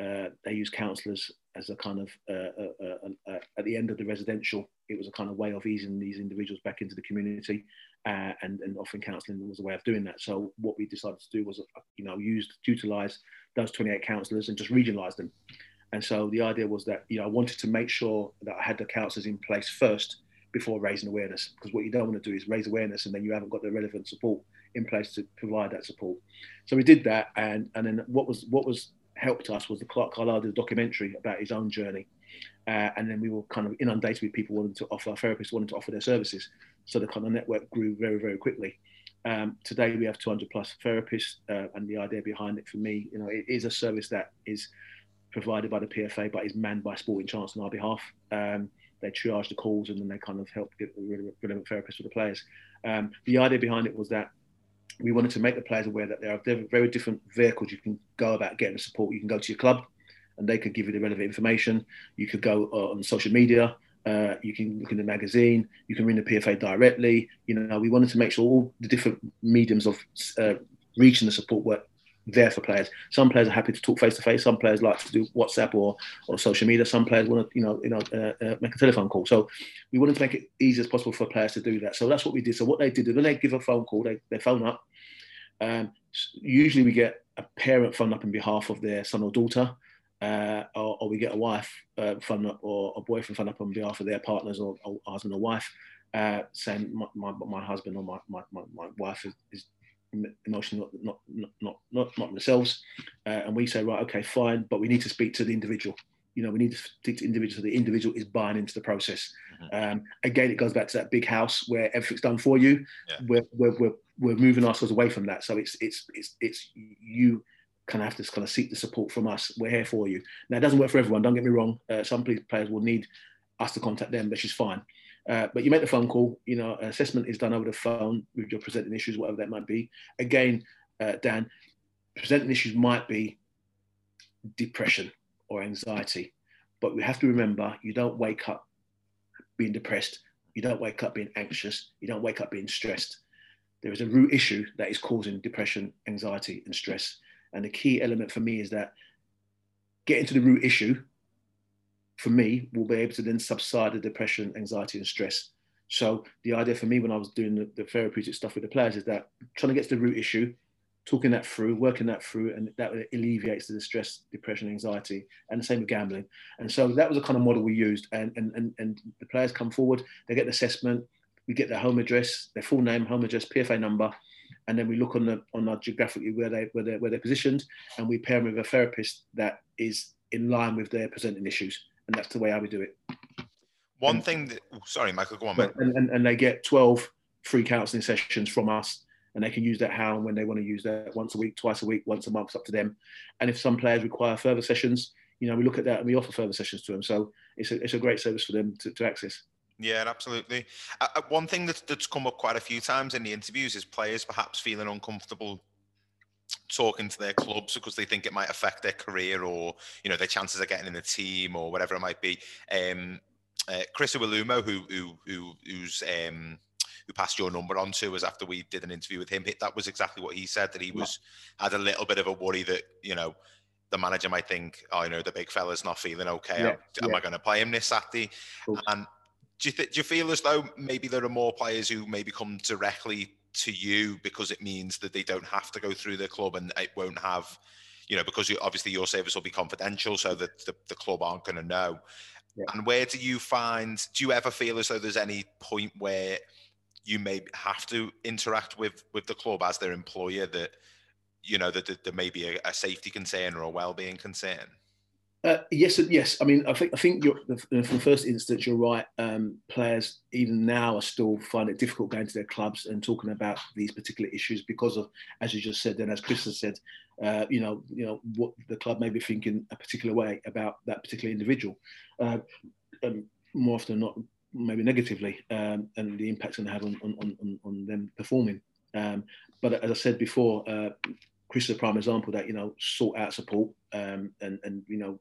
[SPEAKER 4] uh, they used counsellors as a kind of uh, uh, uh, at the end of the residential. It was a kind of way of easing these individuals back into the community, and and offering counselling was a way of doing that. So what we decided to do was, you know, use utilise those 28 counsellors and just regionalise them. And so the idea was that you know I wanted to make sure that I had the counsellors in place first before raising awareness, because what you don't want to do is raise awareness and then you haven't got the relevant support in place to provide that support. So we did that, and and then what was what was helped us was the Clarke Carlisle documentary about his own journey, uh, and then we were kind of inundated with people wanting to offer therapists wanting to offer their services. So the kind of network grew very very quickly. Um, today we have 200 plus therapists, uh, and the idea behind it for me, you know, it is a service that is provided by the PFA, but is manned by Sporting Chance on our behalf. Um, they triage the calls and then they kind of help get the relevant therapists for the players. Um, the idea behind it was that we wanted to make the players aware that there are very different vehicles you can go about getting the support. You can go to your club, and they could give you the relevant information. You could go uh, on social media. Uh, you can look in the magazine. You can ring the PFA directly. You know, we wanted to make sure all the different mediums of uh, reaching the support were there for players. Some players are happy to talk face to face. Some players like to do WhatsApp or, or social media. Some players want to, you know, you know, uh, uh, make a telephone call. So we wanted to make it easy as possible for players to do that. So that's what we did. So what they did when they give a phone call, they, they phone up. Um, usually we get a parent phone up on behalf of their son or daughter. Uh, or, or, we get a wife uh, phone up or a boyfriend phone up on behalf of their partners or, or husband or wife, uh, saying my, my, my, husband or my, my, my wife is, is emotionally not not not not, not themselves, uh, and we say right, okay, fine, but we need to speak to the individual. You know, we need to speak to the individual so the individual is buying into the process. Mm-hmm. Um, again, it goes back to that big house where everything's done for you. Yeah. We're, we're, we're, we're moving ourselves away from that. So it's it's it's it's you kind of have to kind of seek the support from us. We're here for you. Now it doesn't work for everyone. Don't get me wrong. Uh, some players will need us to contact them, which is fine. Uh, but you make the phone call, you know, assessment is done over the phone with your presenting issues, whatever that might be. Again, uh, Dan, presenting issues might be depression or anxiety, but we have to remember you don't wake up being depressed, you don't wake up being anxious, you don't wake up being stressed. There is a root issue that is causing depression, anxiety, and stress. And the key element for me is that getting to the root issue for me, will be able to then subside the depression, anxiety, and stress. So the idea for me when I was doing the, the therapeutic stuff with the players is that trying to get to the root issue, talking that through, working that through, and that alleviates the stress, depression, anxiety, and the same with gambling. And so that was the kind of model we used. And and and, and the players come forward, they get the assessment, we get their home address, their full name, home address, PFA number, and then we look on the on our geographically where they where they where they're positioned, and we pair them with a therapist that is in line with their presenting issues and that's the way I would do it.
[SPEAKER 3] One and, thing that, oh, sorry, Michael, go on,
[SPEAKER 4] man. And, and, and, they get 12 free counselling sessions from us, and they can use that how and when they want to use that once a week, twice a week, once a month, it's up to them. And if some players require further sessions, you know, we look at that and we offer further sessions to them. So it's a, it's a great service for them to, to access.
[SPEAKER 3] Yeah, absolutely. Uh, uh, one thing that's, that's come up quite a few times in the interviews is players perhaps feeling uncomfortable talking to their clubs because they think it might affect their career or you know their chances of getting in the team or whatever it might be. Um, uh, Chris Iwelumo, who who who who's um, who passed your number on to us after we did an interview with him, that was exactly what he said that he was had a little bit of a worry that you know the manager might think, oh, you know, the big fella's not feeling okay. Yeah, Am yeah. I going to play him this Saturday? Cool. And do you, th- do you feel as though maybe there are more players who maybe come directly to you because it means that they don't have to go through the club and it won't have, you know, because you, obviously your service will be confidential, so that the, the club aren't going to know. Yeah. And where do you find? Do you ever feel as though there's any point where you may have to interact with with the club as their employer that you know that, that there may be a, a safety concern or a well-being concern?
[SPEAKER 4] Uh, yes, yes. I mean, I think I think you're, for the first instance, you're right. Um, players even now are still finding it difficult going to their clubs and talking about these particular issues because of, as you just said, and as Chris has said, uh, you know, you know what the club may be thinking a particular way about that particular individual. Uh, um, more often not, maybe negatively, um, and the impact going to have on, on, on, on them performing. Um, but as I said before, uh, Chris is a prime example that you know sought out support um, and and you know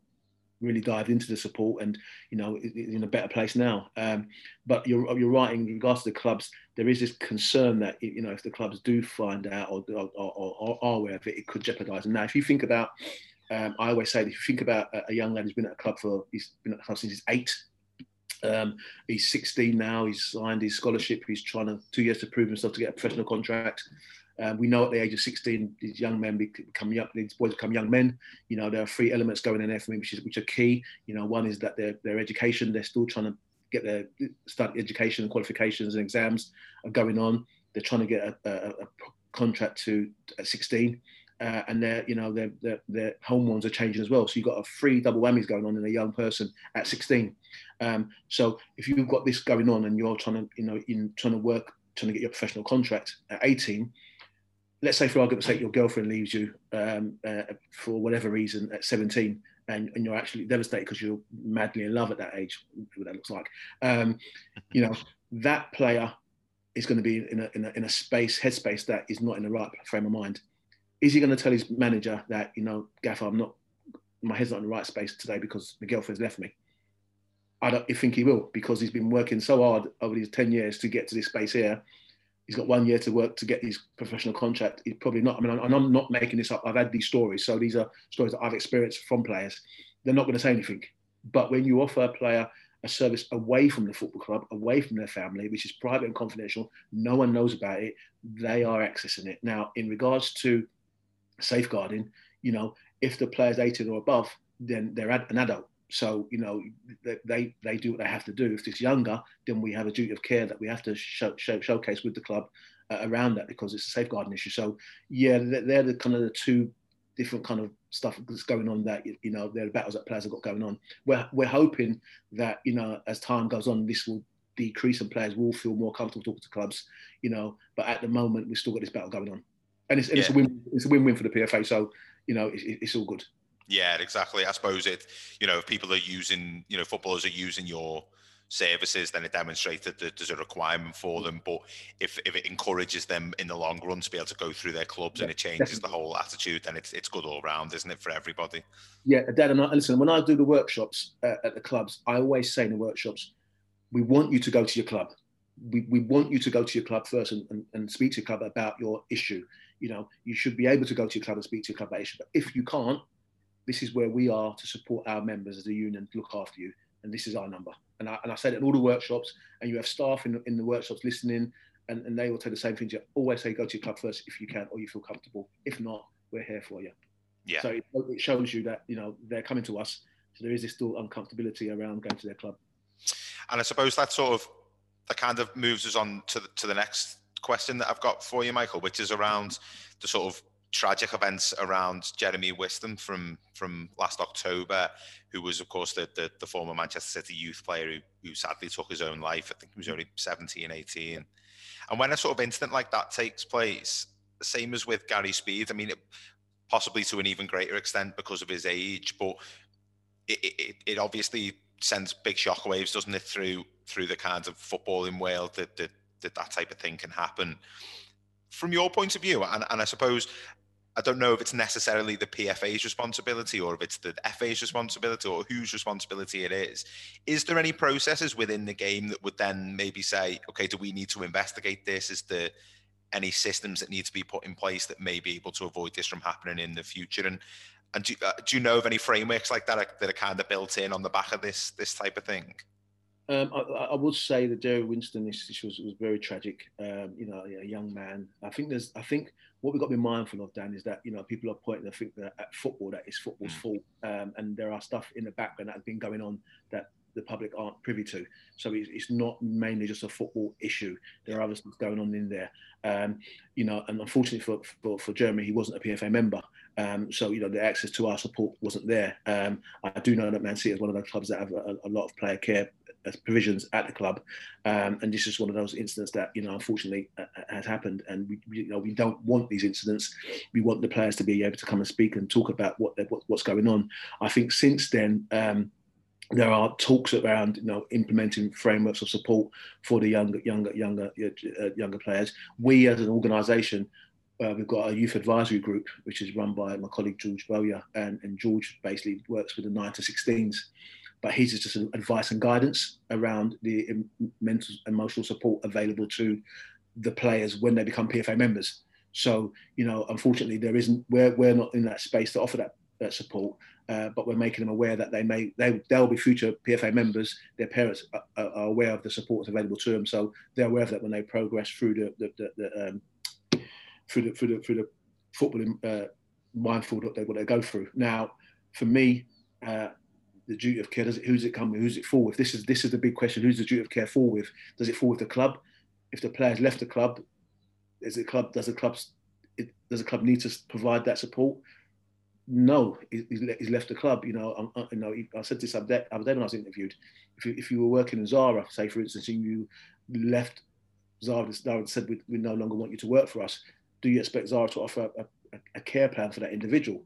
[SPEAKER 4] really dived into the support and you know is in a better place now. Um, but you're you're right in regards to the clubs. There is this concern that you know if the clubs do find out or, or, or, or are aware of it, it could jeopardise. And now, if you think about, um, I always say, if you think about a, a, young lad who's been at a club for he's been at a club since he's eight. Um, he's 16 now. He's signed his scholarship. He's trying to two years to prove himself to get a professional contract. Um, we know at the age of 16, these young men become young, these boys become young men. You know, there are three elements going in there for me, which is which are key. You know, one is that their their education, they're still trying to get their start education and qualifications and exams are going on. They're trying to get a, a, a contract to at 16. Uh, and their, you know, their, their, their home ones are changing as well. So you've got a three double whammies going on in a young person at 16. Um, so if you've got this going on and you're trying to, you know, in trying to work, trying to get your professional contract at 18, let's say for argument's sake, your girlfriend leaves you um, uh, for whatever reason at 17, and, and you're actually devastated because you're madly in love at that age, what that looks like. Um, you know, that player is going to be in a, in a, in a space, headspace that is not in the right frame of mind. Is he going to tell his manager that, you know, Gaffer, I'm not, my head's not in the right space today because my girlfriend's left me? I don't think he will because he's been working so hard over these 10 years to get to this space here he's got one year to work to get his professional contract. He's probably not. I mean, and I'm not making this up. I've had these stories, so these are stories that I've experienced from players. They're not going to say anything. But when you offer a player a service away from the football club, away from their family, which is private and confidential, no one knows about it. They are accessing it now. In regards to safeguarding, you know, if the player's 18 or above, then they're an adult. So you know they they do what they have to do. If it's younger, then we have a duty of care that we have to show, show, showcase with the club uh, around that because it's a safeguarding issue. So yeah, they're, they're the kind of the two different kind of stuff that's going on that you know there are battles that players have got going on. We're we're hoping that you know as time goes on, this will decrease and players will feel more comfortable talking to clubs. You know, but at the moment we've still got this battle going on, and it's, and yeah. it's a win. It's a win-win for the PFA. So you know it's, it's all good.
[SPEAKER 3] Yeah, exactly. I suppose it, you know, if people are using, you know, footballers are using your services, then it demonstrates that there's a requirement for them. But if, if it encourages them in the long run to be able to go through their clubs yeah, and it changes definitely. the whole attitude, then it's it's good all round, isn't it, for everybody?
[SPEAKER 4] Yeah, Dad, and I, listen, when I do the workshops uh, at the clubs, I always say in the workshops, we want you to go to your club. We, we want you to go to your club first and, and, and speak to your club about your issue. You know, you should be able to go to your club and speak to your club about issue. But if you can't, this is where we are to support our members as a union, to look after you, and this is our number. And I, and I said it in all the workshops, and you have staff in, in the workshops listening, and, and they will tell the same things. You always say go to your club first if you can, or you feel comfortable. If not, we're here for you.
[SPEAKER 3] Yeah.
[SPEAKER 4] So it, it shows you that you know they're coming to us. So there is this still uncomfortability around going to their club.
[SPEAKER 3] And I suppose that sort of that kind of moves us on to the, to the next question that I've got for you, Michael, which is around the sort of tragic events around Jeremy Wisten from from last October, who was of course the, the, the former Manchester City youth player who, who sadly took his own life. I think he was only 17, 18. And when a sort of incident like that takes place, the same as with Gary Speed, I mean, it, possibly to an even greater extent because of his age, but it, it, it obviously sends big shockwaves, doesn't it, through through the kinds of footballing world that that, that that type of thing can happen. From your point of view, and, and I suppose I don't know if it's necessarily the PFA's responsibility or if it's the FA's responsibility or whose responsibility it is. Is there any processes within the game that would then maybe say, okay, do we need to investigate this? Is there any systems that need to be put in place that may be able to avoid this from happening in the future? And and do, uh, do you know of any frameworks like that that are kind of built in on the back of this this type of thing?
[SPEAKER 4] Um, I, I, would say that Jerry Winston this was, was very tragic. Um, you know, a young man. I think there's. I think what we've got to be mindful of, Dan, is that you know people are pointing think that at football that is football's mm. fault, um, and there are stuff in the background that has been going on that the public aren't privy to. So it's, it's not mainly just a football issue. There are other things going on in there. Um, you know, and unfortunately for, for, for Jeremy, he wasn't a PFA member. Um, so, you know, the access to our support wasn't there. Um, I do know that Man City is one of those clubs that have a, a lot of player care provisions at the club, um, and this is one of those incidents that you know unfortunately uh, uh has happened, and we you know we don't want these incidents. We want the players to be able to come and speak and talk about what, what what's going on. I think since then. Um, there are talks around you know implementing frameworks of support for the younger younger younger uh, younger players. We as an organisation uh, we've got a youth advisory group which is run by my colleague George Bowyer, and, and George basically works with the nine to 16s but is just advice and guidance around the mental emotional support available to the players when they become PFA members. So, you know, unfortunately, there isn't we're we're not in that space to offer that, that support, uh, but we're making them aware that they may they they'll be future PFA members. Their parents are, are, aware of the support available to them, so they're aware of that when they progress through the the, the, the um, through the through the through the uh, mindful that they what they go through. Now, for me, uh, the duty of care? Does it, who's it come? Who's it fall with? This is this is the big question. Who's the duty of care fall with? Does it fall with the club? If the players left the club, is the club? Does the club? Does the club need to provide that support? No, he's left the club. You know, I, you know. I said this other day when I was interviewed. If you, if you were working in Zara, say for instance, and you left Zara, Zara said we, we no longer want you to work for us. Do you expect Zara to offer a, a, a care plan for that individual?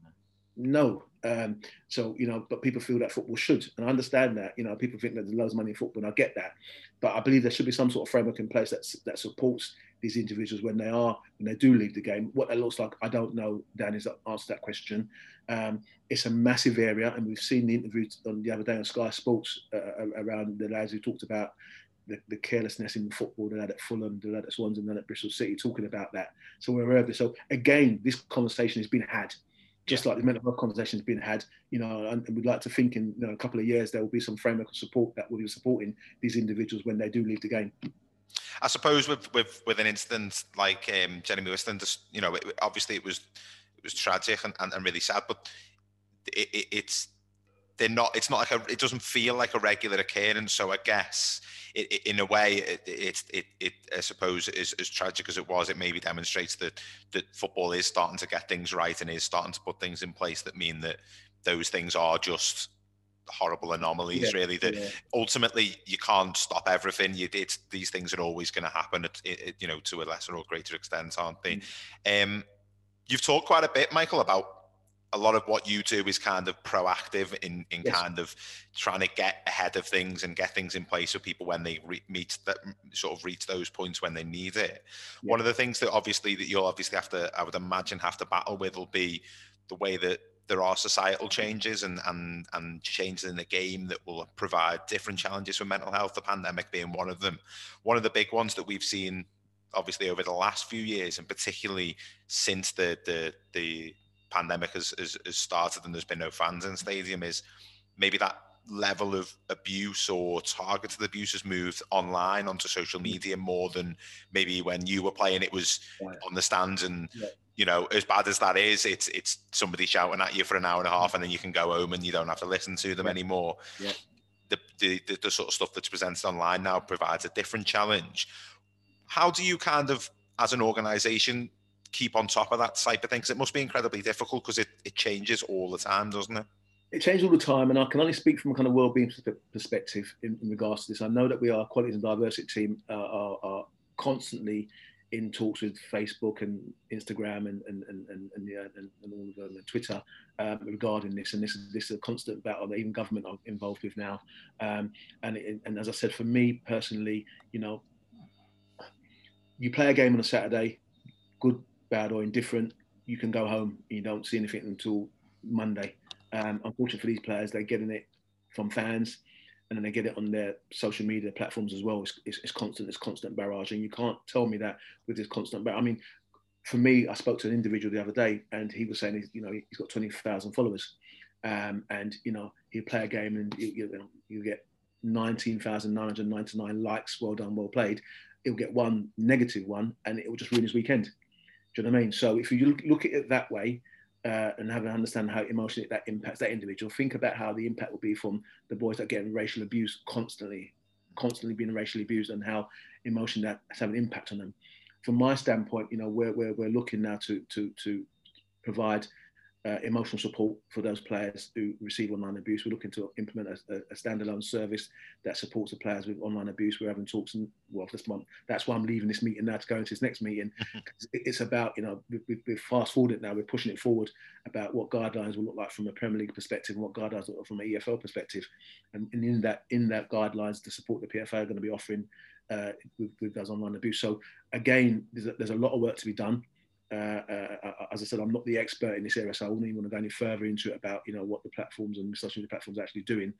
[SPEAKER 4] No, um, so you know, but people feel that football should, and I understand that. You know, people think that there's loads of money in football, and I get that. But I believe there should be some sort of framework in place that that supports these individuals when they are when they do leave the game. What that looks like, I don't know. Dan is answer that question. Um, it's a massive area, and we've seen the interview on the other day on Sky Sports uh, around the lads who talked about the, the, carelessness in football, the lad at Fulham, the lad at Swansea, the lad at Bristol City, talking about that. So we're aware of this. So again, this conversation has been had just like the mental health conversations being had, you know, and, we'd like to think in you know, a couple of years there will be some framework of support that will be supporting these individuals when they do leave the game.
[SPEAKER 3] I suppose with with, with an incident like um, Jeremy Wisten, just you know, it, obviously it was it was tragic and, and, and really sad, but it, it, it's they're not. It's not like a. It doesn't feel like a regular occurrence. So I guess it, it, in a way, it, it, it, it, I suppose, is as tragic as it was, it maybe demonstrates that that football is starting to get things right and is starting to put things in place that mean that those things are just horrible anomalies yeah, really that yeah. ultimately you can't stop everything you it's these things are always going to happen you know to a lesser or greater extent aren't they mm. um you've talked quite a bit michael about a lot of what you do is kind of proactive in in yes. kind of trying to get ahead of things and get things in place for people when they re- meet that sort of reach those points when they need it. Yeah. One of the things that obviously that you'll obviously have to, I would imagine, have to battle with will be the way that there are societal changes and and and changes in the game that will provide different challenges for mental health. The pandemic being one of them. One of the big ones that we've seen obviously over the last few years and particularly since the the the pandemic has, has, has started and there's been no fans in stadium is maybe that level of abuse or targeted abuse has moved online onto social mm. media more than maybe when you were playing it was yeah. on the stands and yeah. you know as bad as that is it's it's somebody shouting at you for an hour and a half and then you can go home and you don't have to listen to them yeah. anymore the, the, the the sort of stuff that's presented online now provides a different challenge how do you kind of as an organization keep on top of that type of thing? Because it must be incredibly difficult because it, it changes all the time, doesn't it?
[SPEAKER 4] It changes all the time, and I can only speak from a kind of well-being perspective in, in regards to this. I know that we are quality and diversity team uh, are, are, constantly in talks with Facebook and Instagram and and and and, and, yeah, and, and all of them, Twitter um, regarding this. And this is this is a constant battle that even government are involved with now. Um, and it, and as I said, for me personally, you know, you play a game on a Saturday, good, bad, or indifferent. You can go home. You don't see anything until Monday. Um, unfortunately for these players, they're getting it from fans and then they get it on their social media platforms as well. It's, it's, it's constant, it's constant barrage, and you can't tell me that with this constant. I mean, for me, I spoke to an individual the other day, and he was saying, he's, you know, he's got twenty thousand followers, um, and you know, he play a game and you, you, you get nineteen thousand nine hundred ninety nine likes, well done, well played. He'll get one negative one, and it will just ruin his weekend. Do you know what I mean? So if you look, look at it that way, uh, and have an understand how emotionally that impacts that individual. Think about how the impact will be from the boys that are getting racial abuse constantly, constantly being racially abused, and how emotion that has having an impact on them. From my standpoint, you know, we're, we're, we're looking now to to to provide uh, emotional support for those players who receive online abuse. We're looking to implement a, a, standalone service that supports the players with online abuse. We're having talks, and well, this month. That's why I'm leaving this meeting now to go into this next meeting. it's about, you know, we, we've fast forwarded now. We're pushing it forward about what guidelines will look like from a Premier League perspective and what guidelines look like from an EFL perspective. And, and in that, in that guidelines, the support the PFA are going to be offering uh, with, with those online abuse. So again, there's a, there's a lot of work to be done. Uh, uh, uh, as I said, I'm not the expert in this area, so I wouldn't even want to go any further into it about you know what the platforms and social media platforms are actually doing.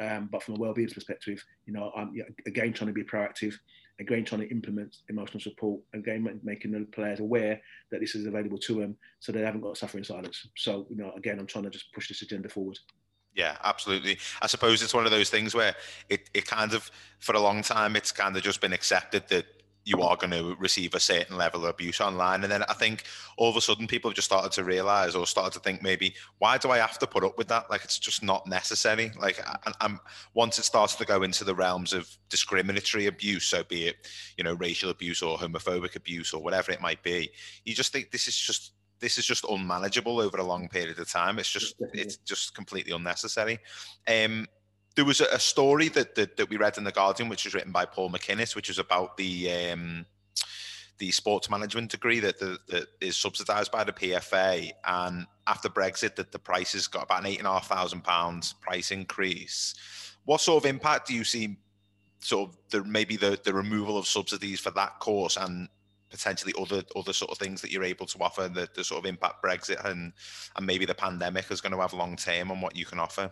[SPEAKER 4] Um, but from a well-being perspective, you know, I'm again trying to be proactive, again trying to implement emotional support, again making the players aware that this is available to them, so they haven't got to suffer in silence. So you know, again, I'm trying to just push this agenda forward.
[SPEAKER 3] Yeah, absolutely. I suppose it's one of those things where it, it kind of, for a long time, it's kind of just been accepted that you are going to receive a certain level of abuse online. And then I think all of a sudden people have just started to realize or started to think maybe, why do I have to put up with that? Like, it's just not necessary. Like, I, am once it starts to go into the realms of discriminatory abuse, so be it, you know, racial abuse or homophobic abuse or whatever it might be, you just think this is just, this is just unmanageable over a long period of time. It's just, it's just completely unnecessary. Um, there was a, story that, that, that we read in the Guardian, which was written by Paul MacInnes, which was about the um, the sports management degree that, that, that is subsidised by the PFA, and after Brexit, that the prices got about an eight and a half thousand pounds price increase. What sort of impact do you see? Sort of the maybe the, the removal of subsidies for that course and potentially other other sort of things that you're able to offer the, the sort of impact Brexit and and maybe the pandemic is going to have long term on what you can offer.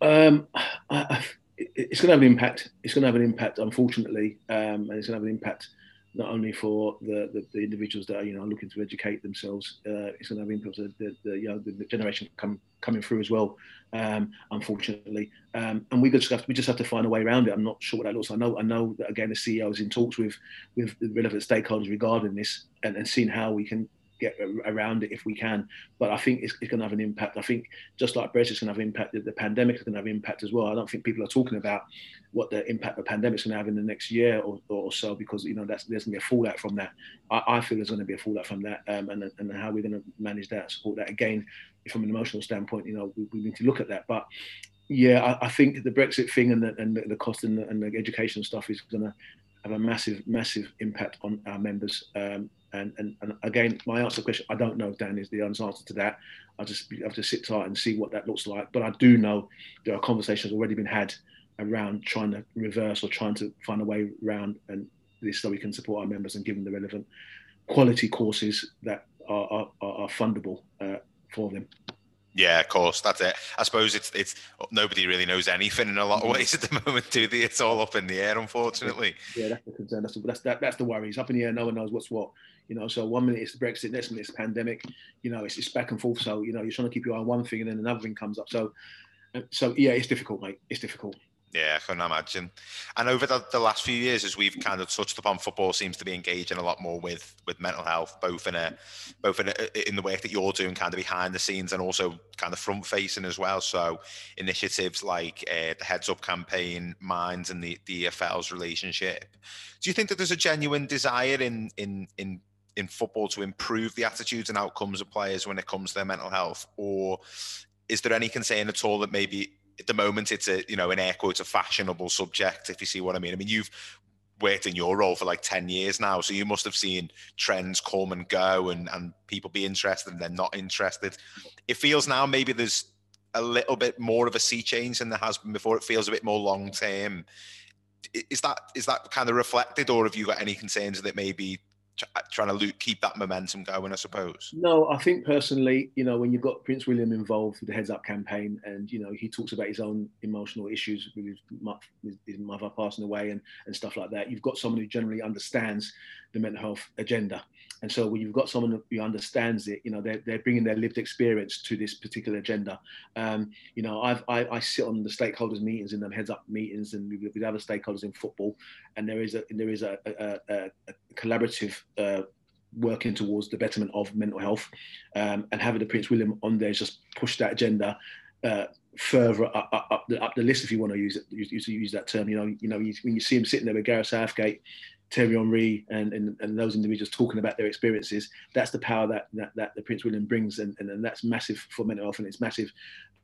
[SPEAKER 4] Um, I, it's going to have an impact. It's going to have an impact, unfortunately, um, and it's going to have an impact not only for the, the, the, individuals that are you know looking to educate themselves. Uh, it's going to have an impact on the, the, you know, the, generation come, coming through as well. Um, unfortunately, um, and we just have to, we just have to find a way around it. I'm not sure what that looks. I know I know that again the CEO is in talks with with the relevant stakeholders regarding this and, and seeing how we can get around it if we can. But I think it's, it's going to have an impact. I think just like Brexit's going to have impact, the pandemic is going to have impact as well. I don't think people are talking about what the impact the pandemic is going to have in the next year or, or so because you know that's there's going to be a fallout from that. I, I feel there's going to be a fallout from that, um, and and how we're going to manage that, support that. Again, from an emotional standpoint, you know, we, we need to look at that. But yeah, I, I, think the Brexit thing and the, and the cost and the, and the education stuff is going to have a massive, massive impact on our members. Um, and, and, and again, my answer to the question, I don't know, Dan, is the answer to that. I just have to sit tight and see what that looks like. But I do know there are conversations already been had around trying to reverse or trying to find a way around and this so we can support our members and give them the relevant quality courses that are, are, are fundable uh, for them.
[SPEAKER 3] Yeah, of course, that's it. I suppose it's it's nobody really knows anything in a lot of ways at the moment, do they? It's all up in the air, unfortunately.
[SPEAKER 4] Yeah, that's the concern. That's the, that's that, that's the worry. It's up in the air. No one knows what's what. You know, so one minute it's Brexit, next minute it's pandemic. You know, it's it's back and forth. So you know, you're trying to keep your eye on one thing, and then another thing comes up. So, uh, so yeah, it's difficult, mate. It's difficult.
[SPEAKER 3] Yeah, I can imagine. And over the, the, last few years, as we've kind of touched upon, football seems to be engaging a lot more with with mental health, both in a both in a, in the work that you're doing, kind of behind the scenes, and also kind of front facing as well. So initiatives like uh, the Heads Up campaign, Minds, and the the EFL's relationship. Do you think that there's a genuine desire in in in in football to improve the attitudes and outcomes of players when it comes to their mental health, or is there any concern at all that maybe at the moment it's a you know in air quotes a fashionable subject if you see what I mean. I mean you've worked in your role for like 10 years now so you must have seen trends come and go and and people be interested and then not interested. It feels now maybe there's a little bit more of a sea change than there has been before. It feels a bit more long term is that is that kind of reflected or have you got any concerns that maybe Uh, trying to loop, keep that momentum going, I suppose.
[SPEAKER 4] No, I think personally, you know, when you've got Prince William involved with the Heads Up campaign, and you know, he talks about his own emotional issues with his, with his mother passing away and and stuff like that. You've got someone who generally understands the mental health agenda, and so when you've got someone who understands it, you know, they're they're bringing their lived experience to this particular agenda. Um, you know, I've, I I sit on the stakeholders meetings and the Heads Up meetings and with, with other stakeholders in football, and there is a there is a, a, a, a collaborative uh, working towards the betterment of mental health, um, and having the Prince William on there just push that agenda uh, further up, up, up, the, up the list, if you want to use it, use, use that term. You know, you know, you, when you see him sitting there with Gareth Southgate, Thierry Henry, and, and, and those individuals talking about their experiences, that's the power that that, that the Prince William brings, and, and, and that's massive for mental health, and it's massive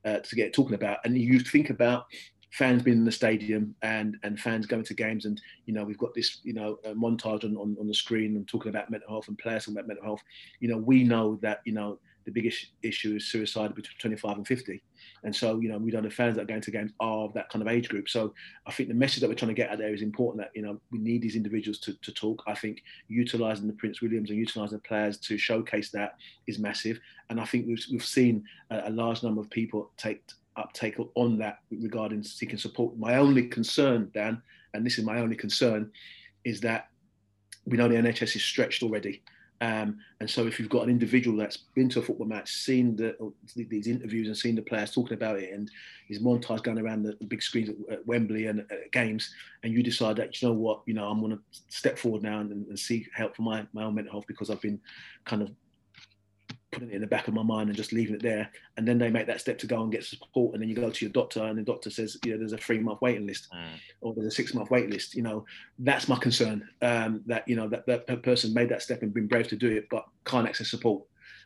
[SPEAKER 4] uh, to get talking about. And you think about fans being in the stadium and and fans going to games and you know we've got this you know montage on, on, on the screen and talking about mental health and players talking about mental health you know we know that you know the biggest issue is suicide between 25 and 50 and so you know we know the fans that are going to games are of that kind of age group so i think the message that we're trying to get out there is important that you know we need these individuals to, to talk i think utilizing the prince williams and utilizing the players to showcase that is massive and i think we've, we've seen a, a large number of people take uptake on that regarding seeking support. My only concern, Dan, and this is my only concern, is that we know the NHS is stretched already. Um, and so, if you've got an individual that's been to a football match, seen the, these interviews and seen the players talking about it, and his montage going around the, big screens at, at, Wembley and at games, and you decide that you know what, you know, I'm going to step forward now and, and, seek help for my, my own mental health because I've been kind of putting it in the back of my mind and just leaving it there. And then they make that step to go and get support. And then you go to your doctor and the doctor says, you know, there's a three month waiting list mm. or there's a six month wait list. You know, that's my concern um, that, you know, that, that person made that step and been brave to do it, but can't access support.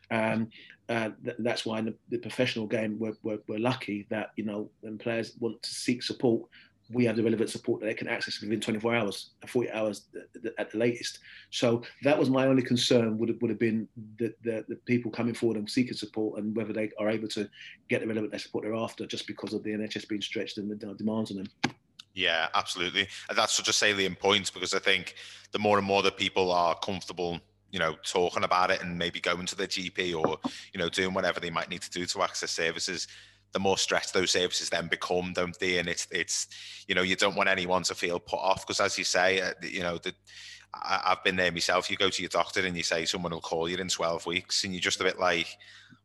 [SPEAKER 4] Um, uh, th- that's why in the, the professional game, we're, we're, we're, lucky that, you know, when players want to seek support, we have the relevant support that they can access within 24 hours, uh, 40 hours at the latest. So that was my only concern would have, would have been the, the, the people coming forward and seeking support and whether they are able to get the relevant support they're after just because of the NHS being stretched and the demands on them.
[SPEAKER 3] Yeah, absolutely. And that's such a salient point because I think the more and more that people are comfortable you know talking about it and maybe going to their gp or you know doing whatever they might need to do to access services the more stressed those services then become, don't they? And it's it's you know you don't want anyone to feel put off because as you say, uh, you know the. I've been there myself. You go to your doctor and you say someone will call you in twelve weeks, and you're just a bit like,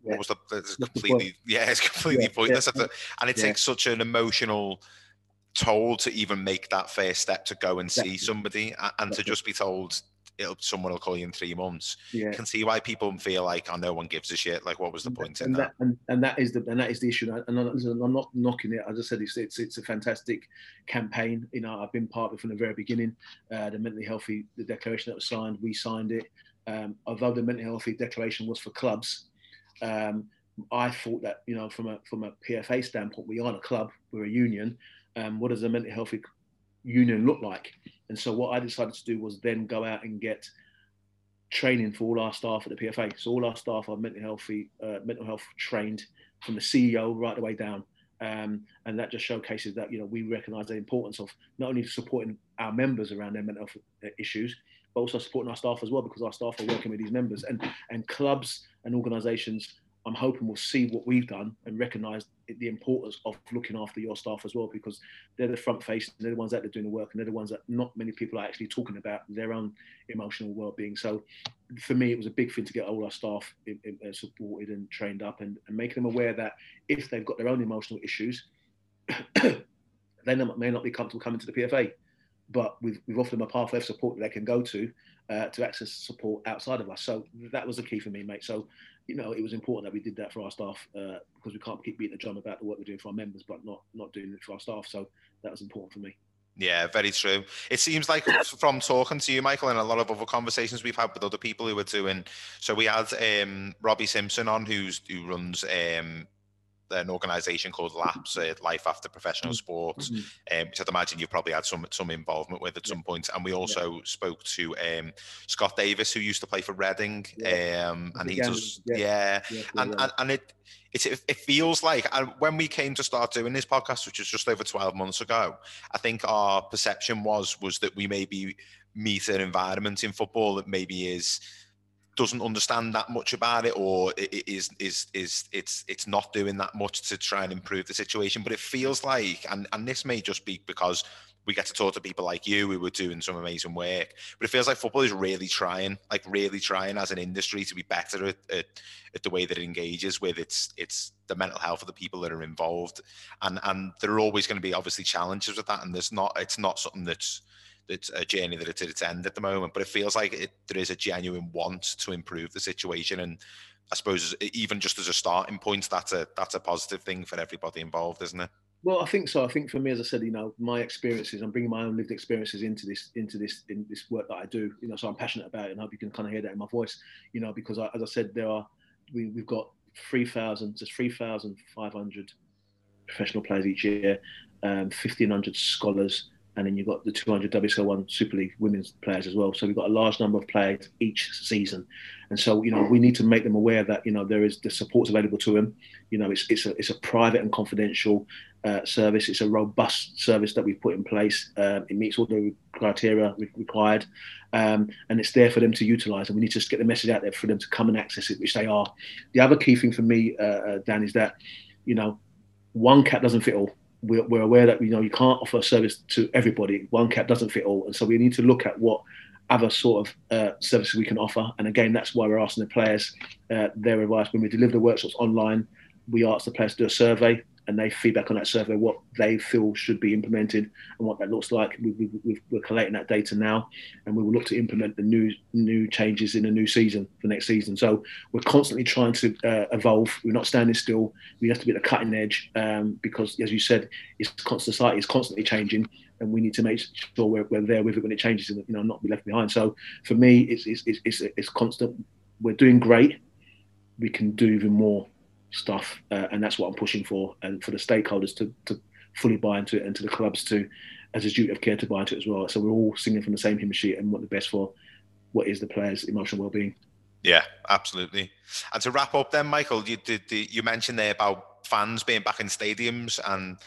[SPEAKER 3] "What was the?" It's completely, yeah, it's completely yeah, pointless. Yeah, and it takes such an emotional toll to even make that first step to go and see somebody, and to just be told it'll someone will call you in three months. Yeah. You can see why people feel like, oh, no one gives a shit. Like, what was the point
[SPEAKER 4] and
[SPEAKER 3] in that?
[SPEAKER 4] that? And, and that is the and that is the issue. And I'm not knocking it. As I said, it's it's, it's a fantastic campaign. You know, I've been part of it from the very beginning. Uh, the mentally healthy the declaration that was signed, we signed it. Um, although the mentally healthy declaration was for clubs. Um, I thought that you know, from a from a PFA standpoint, we aren't a club; we're a union. Um, what does a mentally healthy union look like? And so what I decided to do was then go out and get training for all our staff at the PFA. So all our staff are mental healthy, uh, mental health trained from the CEO right the way down. Um, and that just showcases that you know we recognise the importance of not only supporting our members around their mental health uh, issues, but also supporting our staff as well because our staff are working with these members and and clubs and organisations I'm hoping we'll see what we've done and recognise the importance of looking after your staff as well, because they're the front face, they're the ones that are doing the work, and they're the ones that not many people are actually talking about their own emotional well-being. So, for me, it was a big thing to get all our staff uh, supported and trained up, and, and making them aware that if they've got their own emotional issues, they may not be comfortable coming to the PFA but we've, we've offered them a pathway of support that they can go to uh, to access support outside of us. So that was the key for me, mate. So, you know, it was important that we did that for our staff uh, because we can't keep beating the drum about the work we're doing for our members, but not not doing it for our staff. So that was important for me.
[SPEAKER 3] Yeah, very true. It seems like from talking to you, Michael, and a lot of other conversations we've had with other people who are doing. So we had um, Robbie Simpson on, who's who runs um, an organisation called LAPS, uh, Life After Professional Sports, um, which I'd imagine you've probably had some some involvement with at some point. And we also spoke to um, Scott Davies, who used to play for Reading, um, and he
[SPEAKER 4] Again,
[SPEAKER 3] does,
[SPEAKER 4] yeah.
[SPEAKER 3] yeah,
[SPEAKER 4] Yeah,
[SPEAKER 3] and,
[SPEAKER 4] yeah.
[SPEAKER 3] and and it it it feels like and when we came to start doing this podcast, which was just over twelve months ago, I think our perception was was that we maybe meet an environment in football that maybe is doesn't understand that much about it or i- i- is is is it's it's not doing that much to try and improve the situation. But it feels like and and this may just be because we get to talk to people like you who were doing some amazing work but it feels like football is really trying like really trying as an industry to be better at, at, at the way that it engages with its its the mental health of the people that are involved. And and there are always going to be obviously challenges with that and there's not it's not something that's that's a journey that it's at its end at the moment. But it feels like it, there is a genuine want to improve the situation, and I suppose even just as a starting point, that's a that's a positive thing for everybody involved, isn't it?
[SPEAKER 4] Well, I think so. I think for me, as I said, you know, my experiences, I'm bringing my own lived experiences into this, into this, in this work that I do. You know, so I'm passionate about it, and I hope you can kind of hear that in my voice. You know, because I, as I said, there are we, we've got three thousand to three thousand five hundred professional players each year, um, fifteen hundred scholars, and then you've got the 200 WSL1 Super League women's players as well. So we've got a large number of players each season, and so you know we need to make them aware that you know there is the support's available to them. You know it's it's a it's a private and confidential uh, service. It's a robust service that we've put in place. Uh, it meets all the criteria re- required, um, and it's there for them to utilise. And we need to just get the message out there for them to come and access it, which they are. The other key thing for me, uh, uh, Dan, is that you know one cap doesn't fit all we're, we're aware that you know you can't offer a service to everybody. One cap doesn't fit all, and so we need to look at what other sort of uh, services we can offer. And again, that's why we're asking the players uh, their advice when we deliver the workshops online. We ask the players to do a survey, and they feedback on that survey what they feel should be implemented and what that looks like. We, we're collating that data now, and we will look to implement the new new changes in the new season for next season. So we're constantly trying to uh, evolve. We're not standing still. We have to be at the cutting edge um, because, as you said, it's constant society is constantly changing, and we need to make sure we're, we're there with it when it changes, and you know, not be left behind. So for me, it's it's it's, it's, it's constant. We're doing great. We can do even more stuff, uh, and that's what I'm pushing for, and for the stakeholders to to fully buy into it, and to the clubs to, as a duty of care, to buy into it as well. So we're all singing from the same hymn sheet and want the best for what is the players' emotional well-being.
[SPEAKER 3] Yeah, absolutely. And to wrap up, then, Michael, you did you mentioned there about fans being back in stadiums, and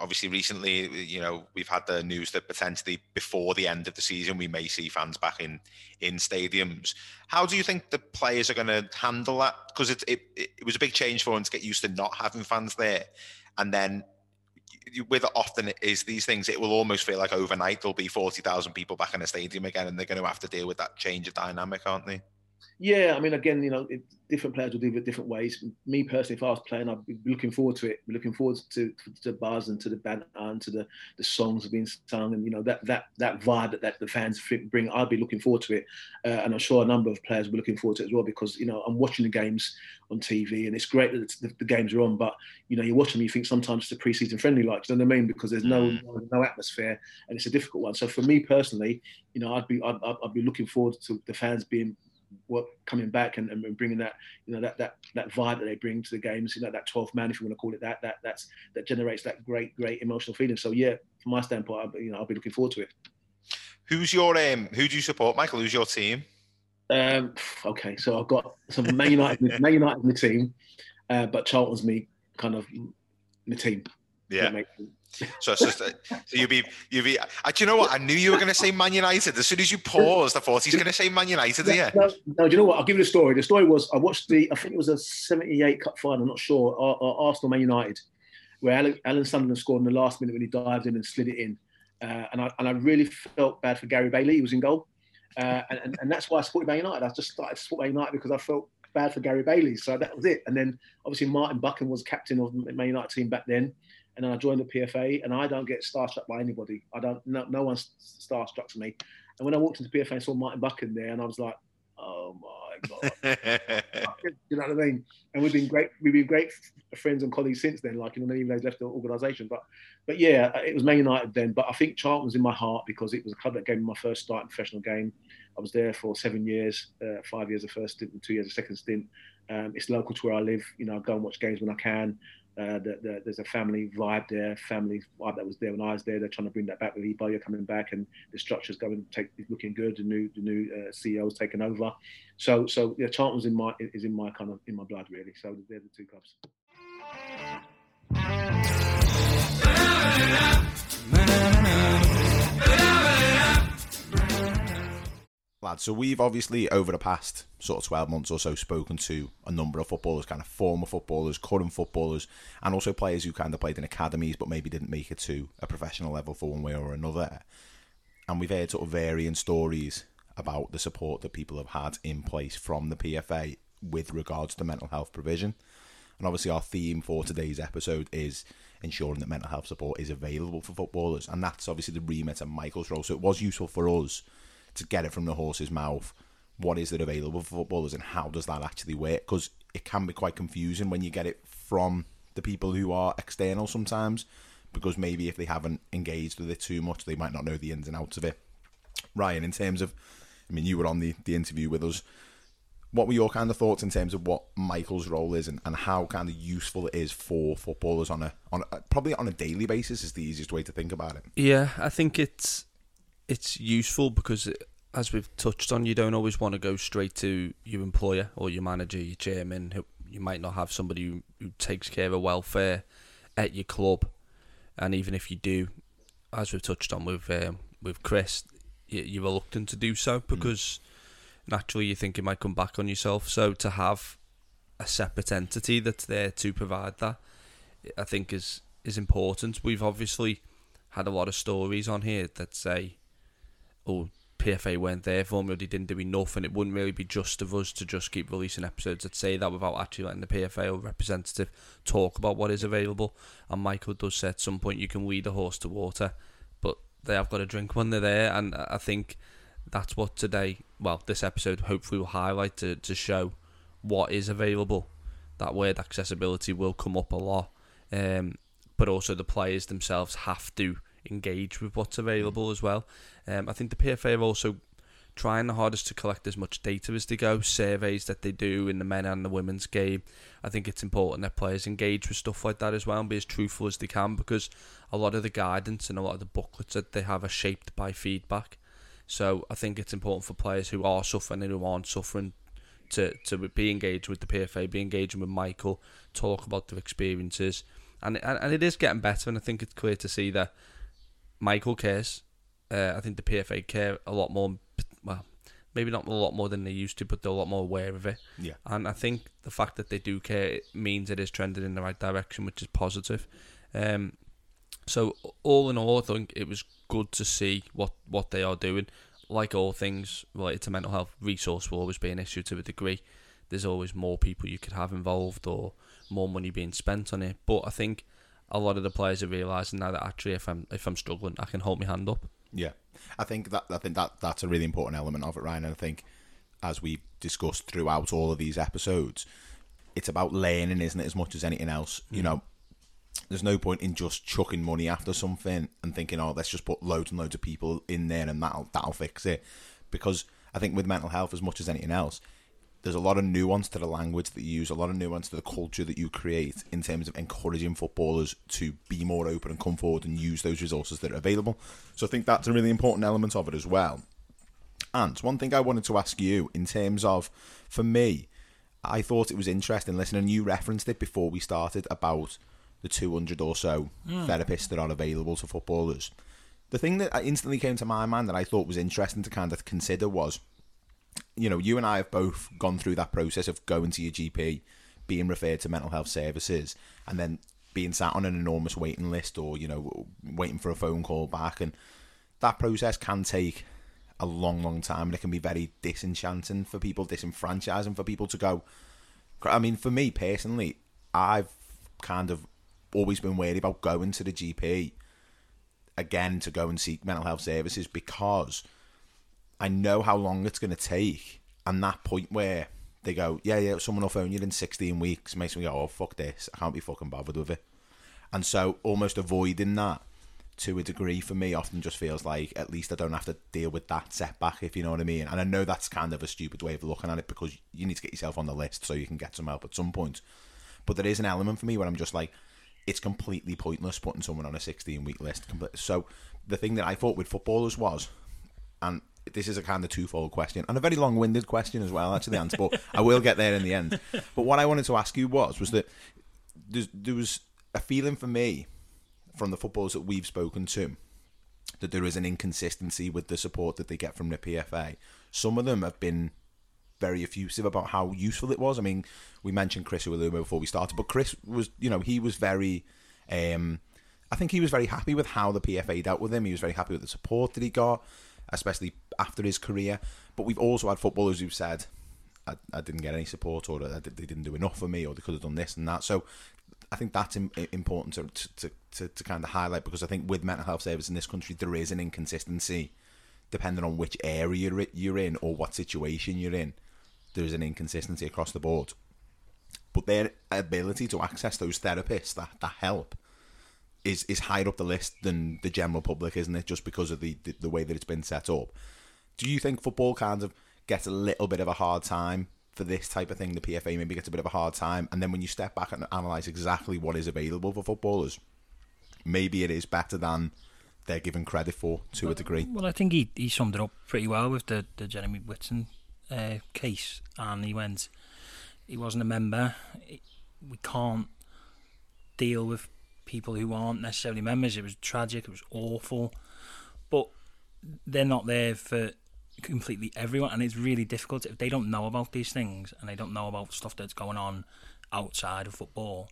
[SPEAKER 3] obviously recently, you know, we've had the news that potentially before the end of the season, we may see fans back in in stadiums. How do you think the players are going to handle that? Because it, it it was a big change for them to get used to not having fans there, and then with often it is these things, it will almost feel like overnight there'll be forty thousand people back in a stadium again, and they're going to have to deal with that change of dynamic, aren't they?
[SPEAKER 4] Yeah, I mean, again, you know, it, different players will do it different ways. Me personally, if I was playing, I'd be looking forward to it. Looking forward to, to the buzz and to the banter and to the, the songs being sung and you know that that that vibe that, that the fans bring. I'd be looking forward to it, uh, and I'm sure a number of players will be looking forward to it as well because you know I'm watching the games on TV and it's great that it's, the, the, games are on, but you know you watch them, you think sometimes it's a pre-season friendly, like you know what I mean, because there's no
[SPEAKER 3] Mm.
[SPEAKER 4] no, no atmosphere and it's a difficult one. So for me personally, you know, I'd be I'd I'd be looking forward to the fans being what coming back and, and bringing that you know that that that vibe that they bring to the games you know that 12th man if you want to call it that that that's that generates that great great emotional feeling so yeah from my standpoint I'll, you know I'll be looking forward to it
[SPEAKER 3] Who's your um? Who do you support, Michael? Who's your team?
[SPEAKER 4] um okay so I've got some Man United Man United in the team uh, but Charlton's me kind of my team
[SPEAKER 3] Yeah. So it's just uh, so you'll be you'll be. Uh, do you know what? I knew you were going to say Man United. As soon as you paused, I thought he's going to say Man United.
[SPEAKER 4] No,
[SPEAKER 3] Yeah.
[SPEAKER 4] no, no, do you know what? I'll give you the story. The story was I watched the, I think it was a 78 Cup final, I'm not sure, Ar- Ar- Arsenal Man United, where Alan, Alan Sunderland scored in the last minute when he dived in and slid it in. Uh, and, I, and I really felt bad for Gary Bailey. He was in goal. Uh, and, and, and that's why I supported Man United. I just started to support Man United because I felt bad for Gary Bailey. So that was it. And then obviously Martin Buchan was captain of the Man United team back then. And then I joined the PFA, and I don't get starstruck by anybody. I don't. No, no one starstruck me. And when I walked into PFA and saw Martin Buchan there, and I was like, "Oh my god!" you know what I mean? And we've been great. We've been great friends and colleagues since then. Like you know, even though he's left the organisation, but but yeah, it was Man United then. But I think Charlton was in my heart because it was a club that gave me my first start in professional game. I was there for seven years, uh, five years of first stint and two years of second stint. Um, it's local to where I live. You know, I go and watch games when I can. Uh, the, the, there's a family vibe there, family vibe that was there when I was there. They're trying to bring that back with Eboya coming back, and the structure's going take is looking good. The new the new uh, CEO's taken over, so so yeah, Charlton's in my is in my kind of in my blood really. So they're the two clubs.
[SPEAKER 3] Lads, so we've obviously over the past sort of 12 months or so spoken to a number of footballers, kind of former footballers, current footballers, and also players who kind of played in academies but maybe didn't make it to a professional level for one way or another. And we've heard sort of varying stories about the support that people have had in place from the PFA with regards to mental health provision. And obviously, our theme for today's episode is ensuring that mental health support is available for footballers. And that's obviously the remit of Michael's role. So it was useful for us to get it from the horse's mouth. What is it available for footballers and how does that actually work? Because it can be quite confusing when you get it from the people who are external sometimes. Because maybe if they haven't engaged with it too much, they might not know the ins and outs of it. Ryan, in terms of, I mean, you were on the, the interview with us what were your kind of thoughts in terms of what Michael's role is and, and how kind of useful it is for footballers on a on a, probably on a daily basis is the easiest way to think about it.
[SPEAKER 6] Yeah, I think it's it's useful because as we've touched on, you don't always want to go straight to your employer or your manager, your chairman. Who you might not have somebody who, who takes care of welfare at your club, and even if you do, as we've touched on with um, with Chris, you, are reluctant to do so because. Mm naturally you think it might come back on yourself. So to have a separate entity that's there to provide that, I think is is important. We've obviously had a lot of stories on here that say, "Oh, PFA weren't there for me, or they didn't do enough," and it wouldn't really be just of us to just keep releasing episodes that say that without actually letting the PFA or representative talk about what is available. And Michael does say at some point you can lead a horse to water, but they have got to drink when they're there, and I think that's what today, well, this episode hopefully will highlight to, to show what is available. That word accessibility will come up a lot, um, but also the players themselves have to engage with what's available as well. Um, I think the PFA are also trying the hardest to collect as much data as they go, surveys that they do in the men and the women's game. I think it's important that players engage with stuff like that as well and be as truthful as they can because a lot of the guidance and a lot of the booklets that they have are shaped by feedback. So I think it's important for players who are suffering and who aren't suffering to, to be engaged with the PFA, be engaging with Michael, talk about their experiences. And, and, and it is getting better, and I think it's clear to see that Michael cares. Uh, I think the PFA care a lot more, well, maybe not a lot more than they used to, but they're a lot more aware of it.
[SPEAKER 3] Yeah.
[SPEAKER 6] And I think the fact that they do care means it is trending in the right direction, which is positive. Um, so all in all, I think it was good to see what, what they are doing. Like all things related to mental health, resource will always be an issue to a degree. There's always more people you could have involved or more money being spent on it. But I think a lot of the players are realizing now that actually, if I'm if I'm struggling, I can hold my hand up.
[SPEAKER 3] Yeah, I think that I think that that's a really important element of it, Ryan. And I think as we discussed throughout all of these episodes, it's about learning, isn't it, as much as anything else? Mm. You know, there's no point in just chucking money after something and thinking, oh, let's just put loads and loads of people in there and that'll that'll fix it. Because I think with mental health, as much as anything else, there's a lot of nuance to the language that you use, a lot of nuance to the culture that you create in terms of encouraging footballers to be more open and come forward and use those resources that are available. So I think that's a really important element of it as well. And one thing I wanted to ask you in terms of, for me, I thought it was interesting listening. You referenced it before we started about the 200 or so mm. therapists that are available to footballers. The thing that instantly came to my mind that I thought was interesting to kind of consider was, you know, you and I have both gone through that process of going to your GP, being referred to mental health services, and then being sat on an enormous waiting list or, you know, waiting for a phone call back. And that process can take a long, long time and it can be very disenchanting for people, disenfranchising for people to go. I mean, for me personally, I've kind of always been wary about going to the GP again to go and seek mental health services because I know how long it's going to take. And that point where they go, yeah, yeah, someone will phone you in 16 weeks makes me go, oh, fuck this. I can't be fucking bothered with it. And so almost avoiding that to a degree for me often just feels like at least I don't have to deal with that setback if you know what I mean and I know that's kind of a stupid way of looking at it because you need to get yourself on the list so you can get some help at some point but there is an element for me where I'm just like it's completely pointless putting someone on a 16 week list so the thing that I thought with footballers was and this is a kind of twofold question and a very long-winded question as well actually the answer but I will get there in the end but what I wanted to ask you was was that there was a feeling for me from the footballers that we've spoken to that there is an inconsistency with the support that they get from the PFA. Some of them have been very effusive about how useful it was. I mean, we mentioned Chris Iwelumo before we started, but Chris was, you know, he was very, um, I think he was very happy with how the PFA dealt with him. He was very happy with the support that he got, especially after his career. But we've also had footballers who've said, I, I didn't get any support, or they didn't do enough for me, or they could have done this and that. So I think that's important to, to, to, to kind of highlight because I think with mental health service in this country, there is an inconsistency depending on which area you're in or what situation you're in. There's an inconsistency across the board. But their ability to access those therapists that, that help is is higher up the list than the general public, isn't it? Just because of the, the, the way that it's been set up. Do you think football kind of gets a little bit of a hard time for this type of thing, the PFA maybe gets a bit of a hard time. And then when you step back and analyse exactly what is available for footballers, maybe it is better than they're given credit for to
[SPEAKER 5] well,
[SPEAKER 3] a degree.
[SPEAKER 5] Well, I think he, he summed it up pretty well with the, the Jeremy Wisten uh, case. And he went, he wasn't a member. We can't deal with people who aren't necessarily members. It was tragic, it was awful. But they're not there for completely everyone, and it's really difficult if they don't know about these things and they don't know about stuff that's going on outside of football.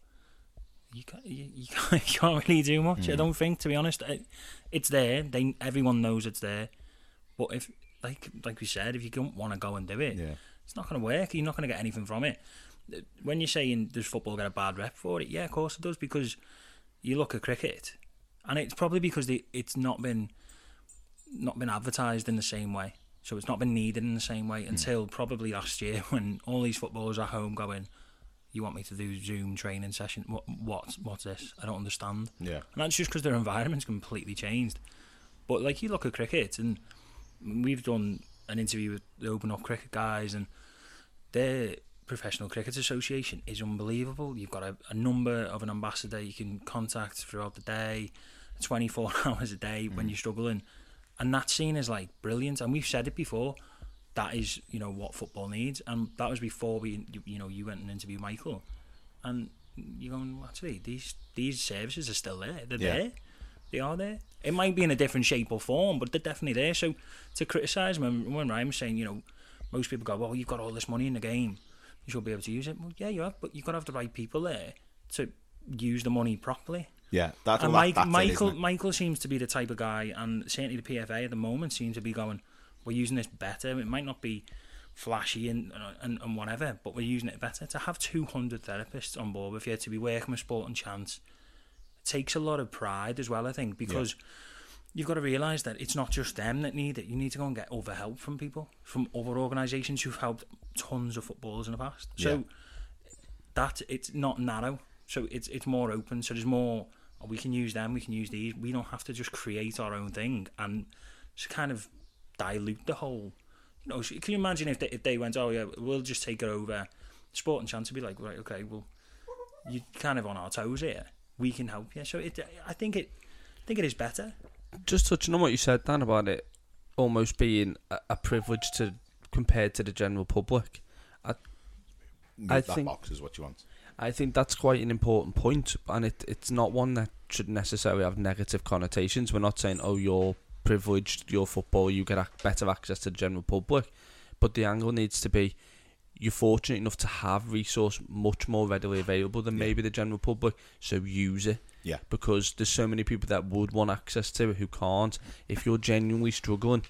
[SPEAKER 5] You can't, you, you can't, you can't really do much. Mm. I don't think, to be honest. It, it's there. They everyone knows it's there, but if like like we said, if you don't want to go and do it,
[SPEAKER 3] yeah.
[SPEAKER 5] it's not going to work. You're not going to get anything from it. When you're saying does football get a bad rep for it? Yeah, of course it does because you look at cricket, and it's probably because they, it's not been not been advertised in the same way. So it's not been needed in the same way hmm. until mm. probably last year when all these footballers are home going, you want me to do Zoom training session? What, what what's this? I don't understand.
[SPEAKER 3] Yeah.
[SPEAKER 5] And that's just because their environment's completely changed. But like you look at cricket, and we've done an interview with the Open Up Cricket guys, and their professional cricket association is unbelievable. You've got a, a number of an ambassador you can contact throughout the day, 24 hours a day mm. when you're struggling and that scene is like brilliant. And we've said it before. That is, you know, what football needs, and that was before we, you know, you went and interviewed Michael, and you're going, well, actually, these these services are still there. They're yeah. there. They are there. It might be in a different shape or form, but they're definitely there. So to criticise when when Ryan was saying, you know, most people go, well, you've got all this money in the game, you should be able to use it. Well, yeah, you have, but you've got to have the right people there to use the money properly.
[SPEAKER 3] Yeah, that's
[SPEAKER 5] and
[SPEAKER 3] Mike,
[SPEAKER 5] that,
[SPEAKER 3] that's
[SPEAKER 5] Michael
[SPEAKER 3] it,
[SPEAKER 5] Michael seems to be the type of guy, and certainly the PFA at the moment seems to be going. We're using this better. It might not be flashy and, and and whatever, but we're using it better. To have two hundred therapists on board with you to be working with Sporting Chance it takes a lot of pride as well. I think because. Yeah. You've got to realise that it's not just them that need it. You need to go and get other help from people, from other organisations who've helped tons of footballers in the past. So yeah. that it's not narrow. So it's it's more open. So there's more oh, we can use them, we can use these. We don't have to just create our own thing and just kind of dilute the whole. You know, can you imagine if they, if they went, oh yeah, we'll just take it over. Sporting Chance to be like, right, okay, well, you're kind of on our toes here. We can help you. So it, I think it, I think it is better.
[SPEAKER 6] Just touching on what you said, Dan, about it almost being a, a privilege to compared to the general public. I,
[SPEAKER 3] Move I think box is what you want.
[SPEAKER 6] I think that's quite an important point, and it, it's not one that should necessarily have negative connotations. We're not saying, oh, you're privileged, you're football, you get better access to the general public, but the angle needs to be you're fortunate enough to have resource much more readily available than yeah. maybe the general public, so use it.
[SPEAKER 3] Yeah.
[SPEAKER 6] Because there's so many people that would want access to it who can't. If you're genuinely struggling,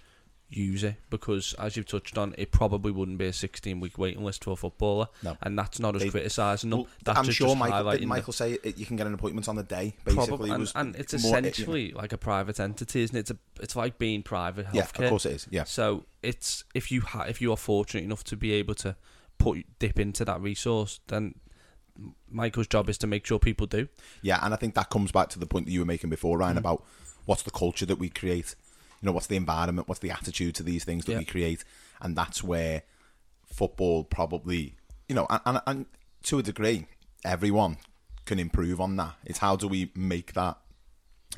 [SPEAKER 6] use it because, as you've touched on, it probably wouldn't be a 16 week waiting list for a footballer.
[SPEAKER 3] No.
[SPEAKER 6] And that's not as criticising them. Well,
[SPEAKER 3] that's I'm
[SPEAKER 6] just,
[SPEAKER 3] sure
[SPEAKER 6] just
[SPEAKER 3] Michael, did Michael say it, you can get an appointment on the day, basically. Probably,
[SPEAKER 6] and, and, it's essentially you know. like a private entity, isn't it? It's, a, it's like being private healthcare.
[SPEAKER 3] Yeah, of course it is. Yeah.
[SPEAKER 6] So it's if you ha- if you are fortunate enough to be able to put dip into that resource, then Michael's job is to make sure people do.
[SPEAKER 3] Yeah, and I think that comes back to the point that you were making before, Ryan, mm. about what's the culture that we create? You know, what's the environment? What's the attitude to these things that
[SPEAKER 6] Yeah.
[SPEAKER 3] we create? And that's where football probably, you know, and, and, and to a degree, everyone can improve on that. It's how do we make that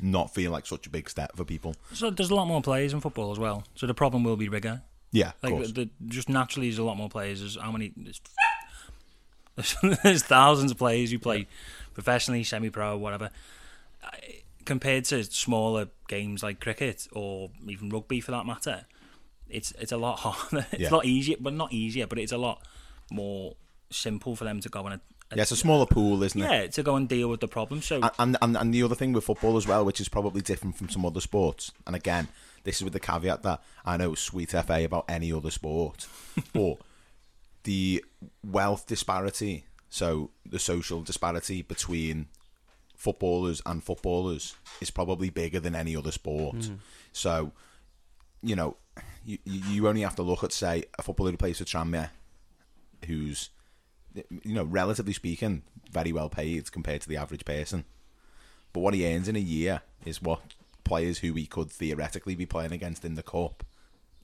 [SPEAKER 3] not feel like such a big step for people?
[SPEAKER 5] So there's a lot more players in football as well. So the problem will be bigger.
[SPEAKER 3] Yeah, of
[SPEAKER 5] Like
[SPEAKER 3] course.
[SPEAKER 5] the, just naturally, there's a lot more players. There's how many? There's, there's, thousands of players who play professionally, semi-pro, whatever. Compared to smaller games like cricket or even rugby, for that matter, it's it's a lot harder. It's
[SPEAKER 3] Yeah.
[SPEAKER 5] a lot easier, but not easier. But it's a lot more simple for them to go and
[SPEAKER 3] yeah, it's a smaller pool, isn't it?
[SPEAKER 5] yeah to go and deal with the problem. So
[SPEAKER 3] And, and and and the other thing with football as well, which is probably different from some other sports, and again, this is with the caveat that I know sweet FA about any other sport, but the wealth disparity, so the social disparity between footballers and footballers is probably bigger than any other sport. Mm. So, you know, you you only have to look at say a footballer who plays for Tranmere, who's you know relatively speaking very well paid compared to the average person. But what he earns in a year is what players who he could theoretically be playing against in the cup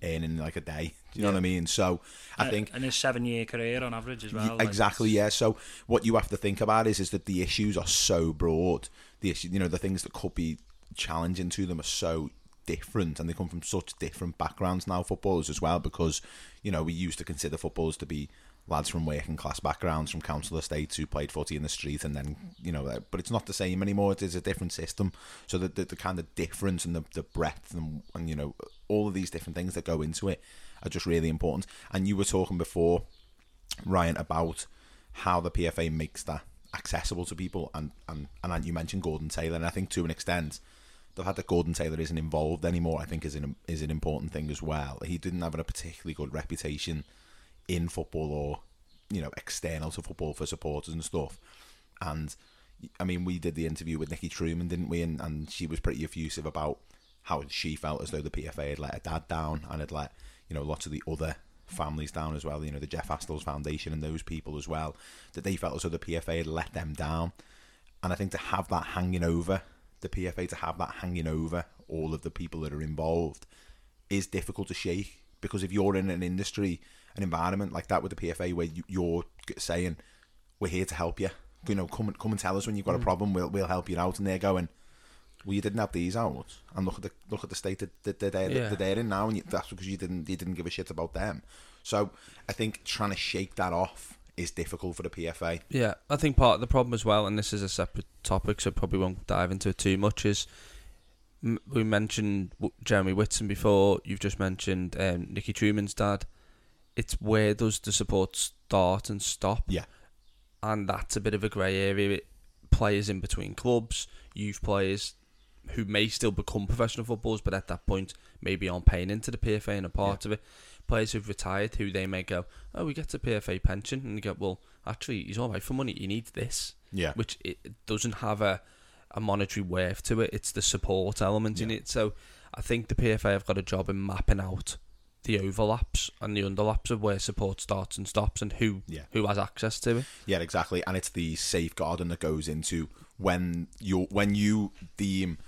[SPEAKER 3] earn in like a day. Do you know what I mean? So I think
[SPEAKER 5] and his seven-year career on average as well. like,
[SPEAKER 3] exactly, yeah. So what you have to think about is is that the issues are so broad. The issue, you know, the things that could be challenging to them are so different, and they come from such different backgrounds now. Footballers as well, because you know we used to consider footballers to be lads from working class backgrounds, from council estates who played footy in the street, and then you know, but it's not the same anymore. It is a different system. So the the, the kind of difference and the, the breadth and, and you know all of these different things that go into it are just really important. And you were talking before Ryan about how the PFA makes that accessible to people, and and and you mentioned Gordon Taylor, and I think to an extent, the fact that Gordon Taylor isn't involved anymore, I think is an is an important thing as well. He didn't have a particularly good reputation in football or you know external to football for supporters and stuff, and. I mean, we did the interview with Nikki Truman, didn't we? And, and she was pretty effusive about how she felt as though the PFA had let her dad down and had let you know lots of the other families down as well. You know the Jeff Astles Foundation and those people as well that they felt as though the PFA had let them down. And I think to have that hanging over the PFA, to have that hanging over all of the people that are involved, is difficult to shake because if you're in an industry, an environment like that with the PFA where you, you're saying we're here to help you. You know, come and come and tell us when you've got a mm. problem. We'll we'll help you out. And they're going, well, you didn't have these out, and look at the look at the state that, that they're, that they're in now, and you, that's because you didn't you didn't give a shit about them. So I think trying to shake that off is difficult for the PFA.
[SPEAKER 6] Yeah, I think part of the problem as well, and this is a separate topic, so probably won't dive into it too much. Is we mentioned Jeremy Wisten before. You've just mentioned um, Nicky Truman's dad. It's where does the support start and stop?
[SPEAKER 3] Yeah.
[SPEAKER 6] and that's a bit of a grey area. It, players in between clubs, youth players who may still become professional footballers, but at that point maybe aren't paying into the PFA and a part of it. Players who've retired who they may go, oh, we get a PFA pension, and you go, well, actually, he's all right for money. He needs this,
[SPEAKER 3] Yeah.
[SPEAKER 6] which it doesn't have a a monetary worth to it. It's the support element in it. So I think the PFA have got a job in mapping out the overlaps and the underlaps of where support starts and stops and who
[SPEAKER 3] Yeah.
[SPEAKER 6] who has access to it.
[SPEAKER 3] Yeah, exactly. And it's the safeguarding that goes into when you when you deem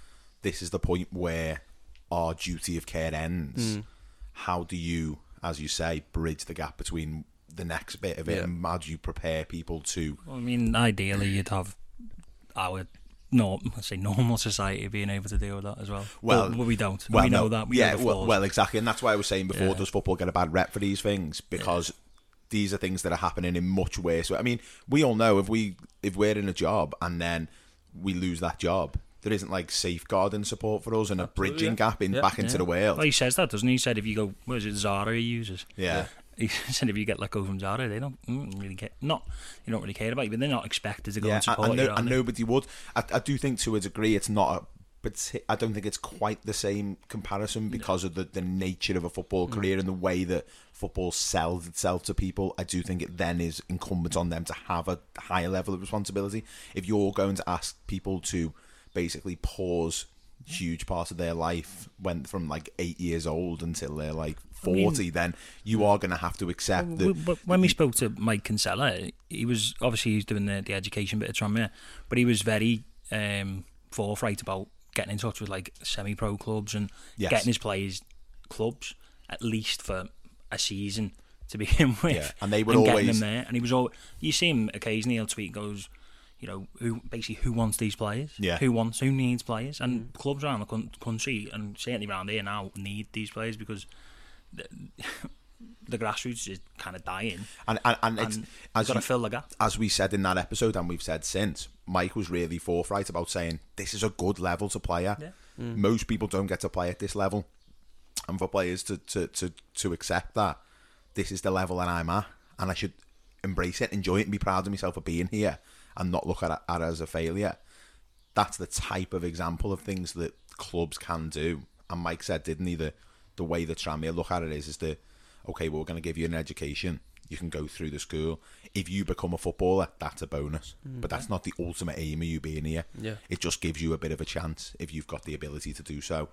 [SPEAKER 3] this is the point where our duty of care ends. Hmm. How do you, as you say, bridge the gap between the next bit of it,
[SPEAKER 6] Yeah.
[SPEAKER 3] and how do you prepare people to?
[SPEAKER 5] I mean, ideally, you'd have our norm, let's say normal society being able to deal with that as well.
[SPEAKER 3] Well-
[SPEAKER 5] but, we don't.
[SPEAKER 3] Well,
[SPEAKER 5] we know
[SPEAKER 3] no,
[SPEAKER 5] that. We
[SPEAKER 3] yeah,
[SPEAKER 5] know
[SPEAKER 3] well, well, exactly, and that's why I was saying before:
[SPEAKER 5] Yeah.
[SPEAKER 3] does football get a bad rep for these things? Because these are things that are happening in much worse. I mean, we all know if we if we're in a job and then we lose that job, there isn't like safeguarding support for us and a bridging
[SPEAKER 6] yeah.
[SPEAKER 3] gap in
[SPEAKER 6] Yeah.
[SPEAKER 3] back into
[SPEAKER 5] Yeah.
[SPEAKER 3] the world.
[SPEAKER 5] Well, he says that, doesn't he? He said if you go, what is it, Zara he uses?
[SPEAKER 3] yeah.
[SPEAKER 5] He said if you get let go from Zara, they don't mm, really care. Not, you don't really care about you, but they're not expected to go
[SPEAKER 3] yeah,
[SPEAKER 5] and support
[SPEAKER 3] I know,
[SPEAKER 5] you.
[SPEAKER 3] I
[SPEAKER 5] are they?
[SPEAKER 3] nobody would. I, I do think to a degree it's not a, but I don't think it's quite the same comparison because of the, the nature of a football
[SPEAKER 5] Mm.
[SPEAKER 3] career and the way that football sells itself to people. I do think it then is incumbent on them to have a higher level of responsibility. If you're going to ask people to basically pause huge part of their life when from like eight years old until they're like
[SPEAKER 5] mean-
[SPEAKER 3] 40 then you are going to have to accept that
[SPEAKER 5] but when we spoke to Mike Kinsella, he was obviously he's doing the, the education bit of Tranmere, but he was very um, forthright about getting in touch with like semi-pro clubs and
[SPEAKER 3] Yes.
[SPEAKER 5] getting his players clubs at least for a season to begin with.
[SPEAKER 3] Yeah, and they would
[SPEAKER 5] getting
[SPEAKER 3] always-
[SPEAKER 5] him there. And he was all you see him occasionally. He'll tweet goes. You know who basically who wants these players?
[SPEAKER 3] Yeah.
[SPEAKER 5] Who wants who needs players? And mm. clubs around the coun- country and certainly around here now need these players because the, the grassroots is kind of dying.
[SPEAKER 3] And and, and it's
[SPEAKER 5] And
[SPEAKER 3] as
[SPEAKER 5] you've got to fill the gap.
[SPEAKER 3] as we said in that episode and we've said since, Mike was really forthright about saying this is a good level to play at.
[SPEAKER 5] Yeah. Mm.
[SPEAKER 3] Most people don't get to play at this level. And for players to, to, to, to accept that this is the level that I'm at and I should embrace it, enjoy it and be proud of myself for being here and not look at it, at it as a failure. That's the type of example of things that clubs can do. And Mike said, didn't he, the, the way that Tranmere look at it is, is that, okay, well, we're going to give you an education. You can go through the school. If you become a footballer, that's a bonus. But that's not the ultimate aim of you being here.
[SPEAKER 6] Yeah.
[SPEAKER 3] It just gives you a bit of a chance if you've got the ability to do so.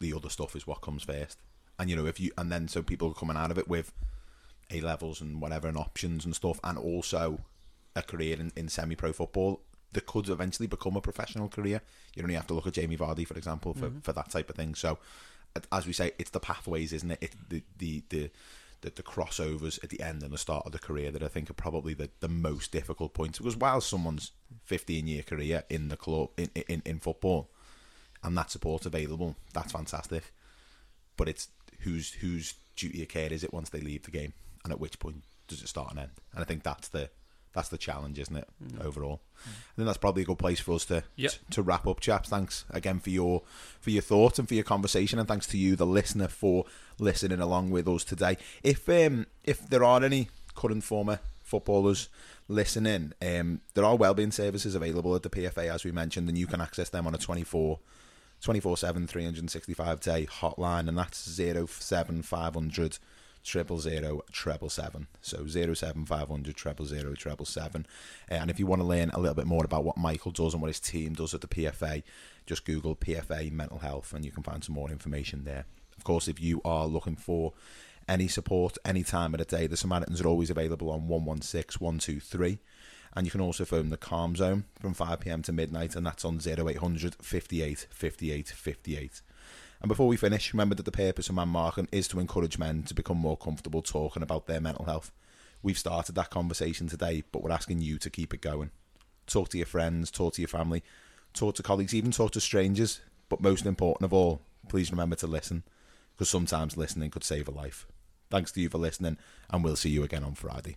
[SPEAKER 3] The other stuff is what comes first. And, you know, if you, and then so people are coming out of it with A levels and whatever and options and stuff, and also a career in, in semi pro football that could eventually become a professional career. You only have to look at Jamie Vardy, for example, for, mm-hmm. for that type of thing. So, as we say, it's the pathways, isn't it? it the, the, the, the, the crossovers at the end and the start of the career that I think are probably the, the most difficult points. Because while someone's 15 year career in the club, in, in, in football, and that support available, that's fantastic. But it's whose whose duty of care is it once they leave the game, and at which point does it start and end? And I think that's the that's the challenge, isn't it? Overall, I think that's probably a good place for us to
[SPEAKER 6] Yep.
[SPEAKER 3] to wrap up, chaps. Thanks again for your for your thoughts and for your conversation, and thanks to you, the listener, for listening along with us today. If um if there are any current former footballers listening, um there are wellbeing services available at the PFA as we mentioned, and you can access them on a twenty four. 24 7 365 day hotline and that's 07500 triple zero treble seven. So zero seven five hundred treble seven. Uh, and if you want to learn a little bit more about what Michael does and what his team does at the PFA just google PFA mental health and you can find some more information there. Of course if you are looking for any support any time of the day the Samaritans are always available on 116 123 and you can also phone the Calm Zone from 5pm to midnight, and that's on 0800 58 58 58. And before we finish, remember that the purpose of Man Marking is to encourage men to become more comfortable talking about their mental health. We've started that conversation today, but we're asking you to keep it going. Talk to your friends, talk to your family, talk to colleagues, even talk to strangers. But most important of all, please remember to listen, because sometimes listening could save a life. Thanks to you for listening, and we'll see you again on Friday.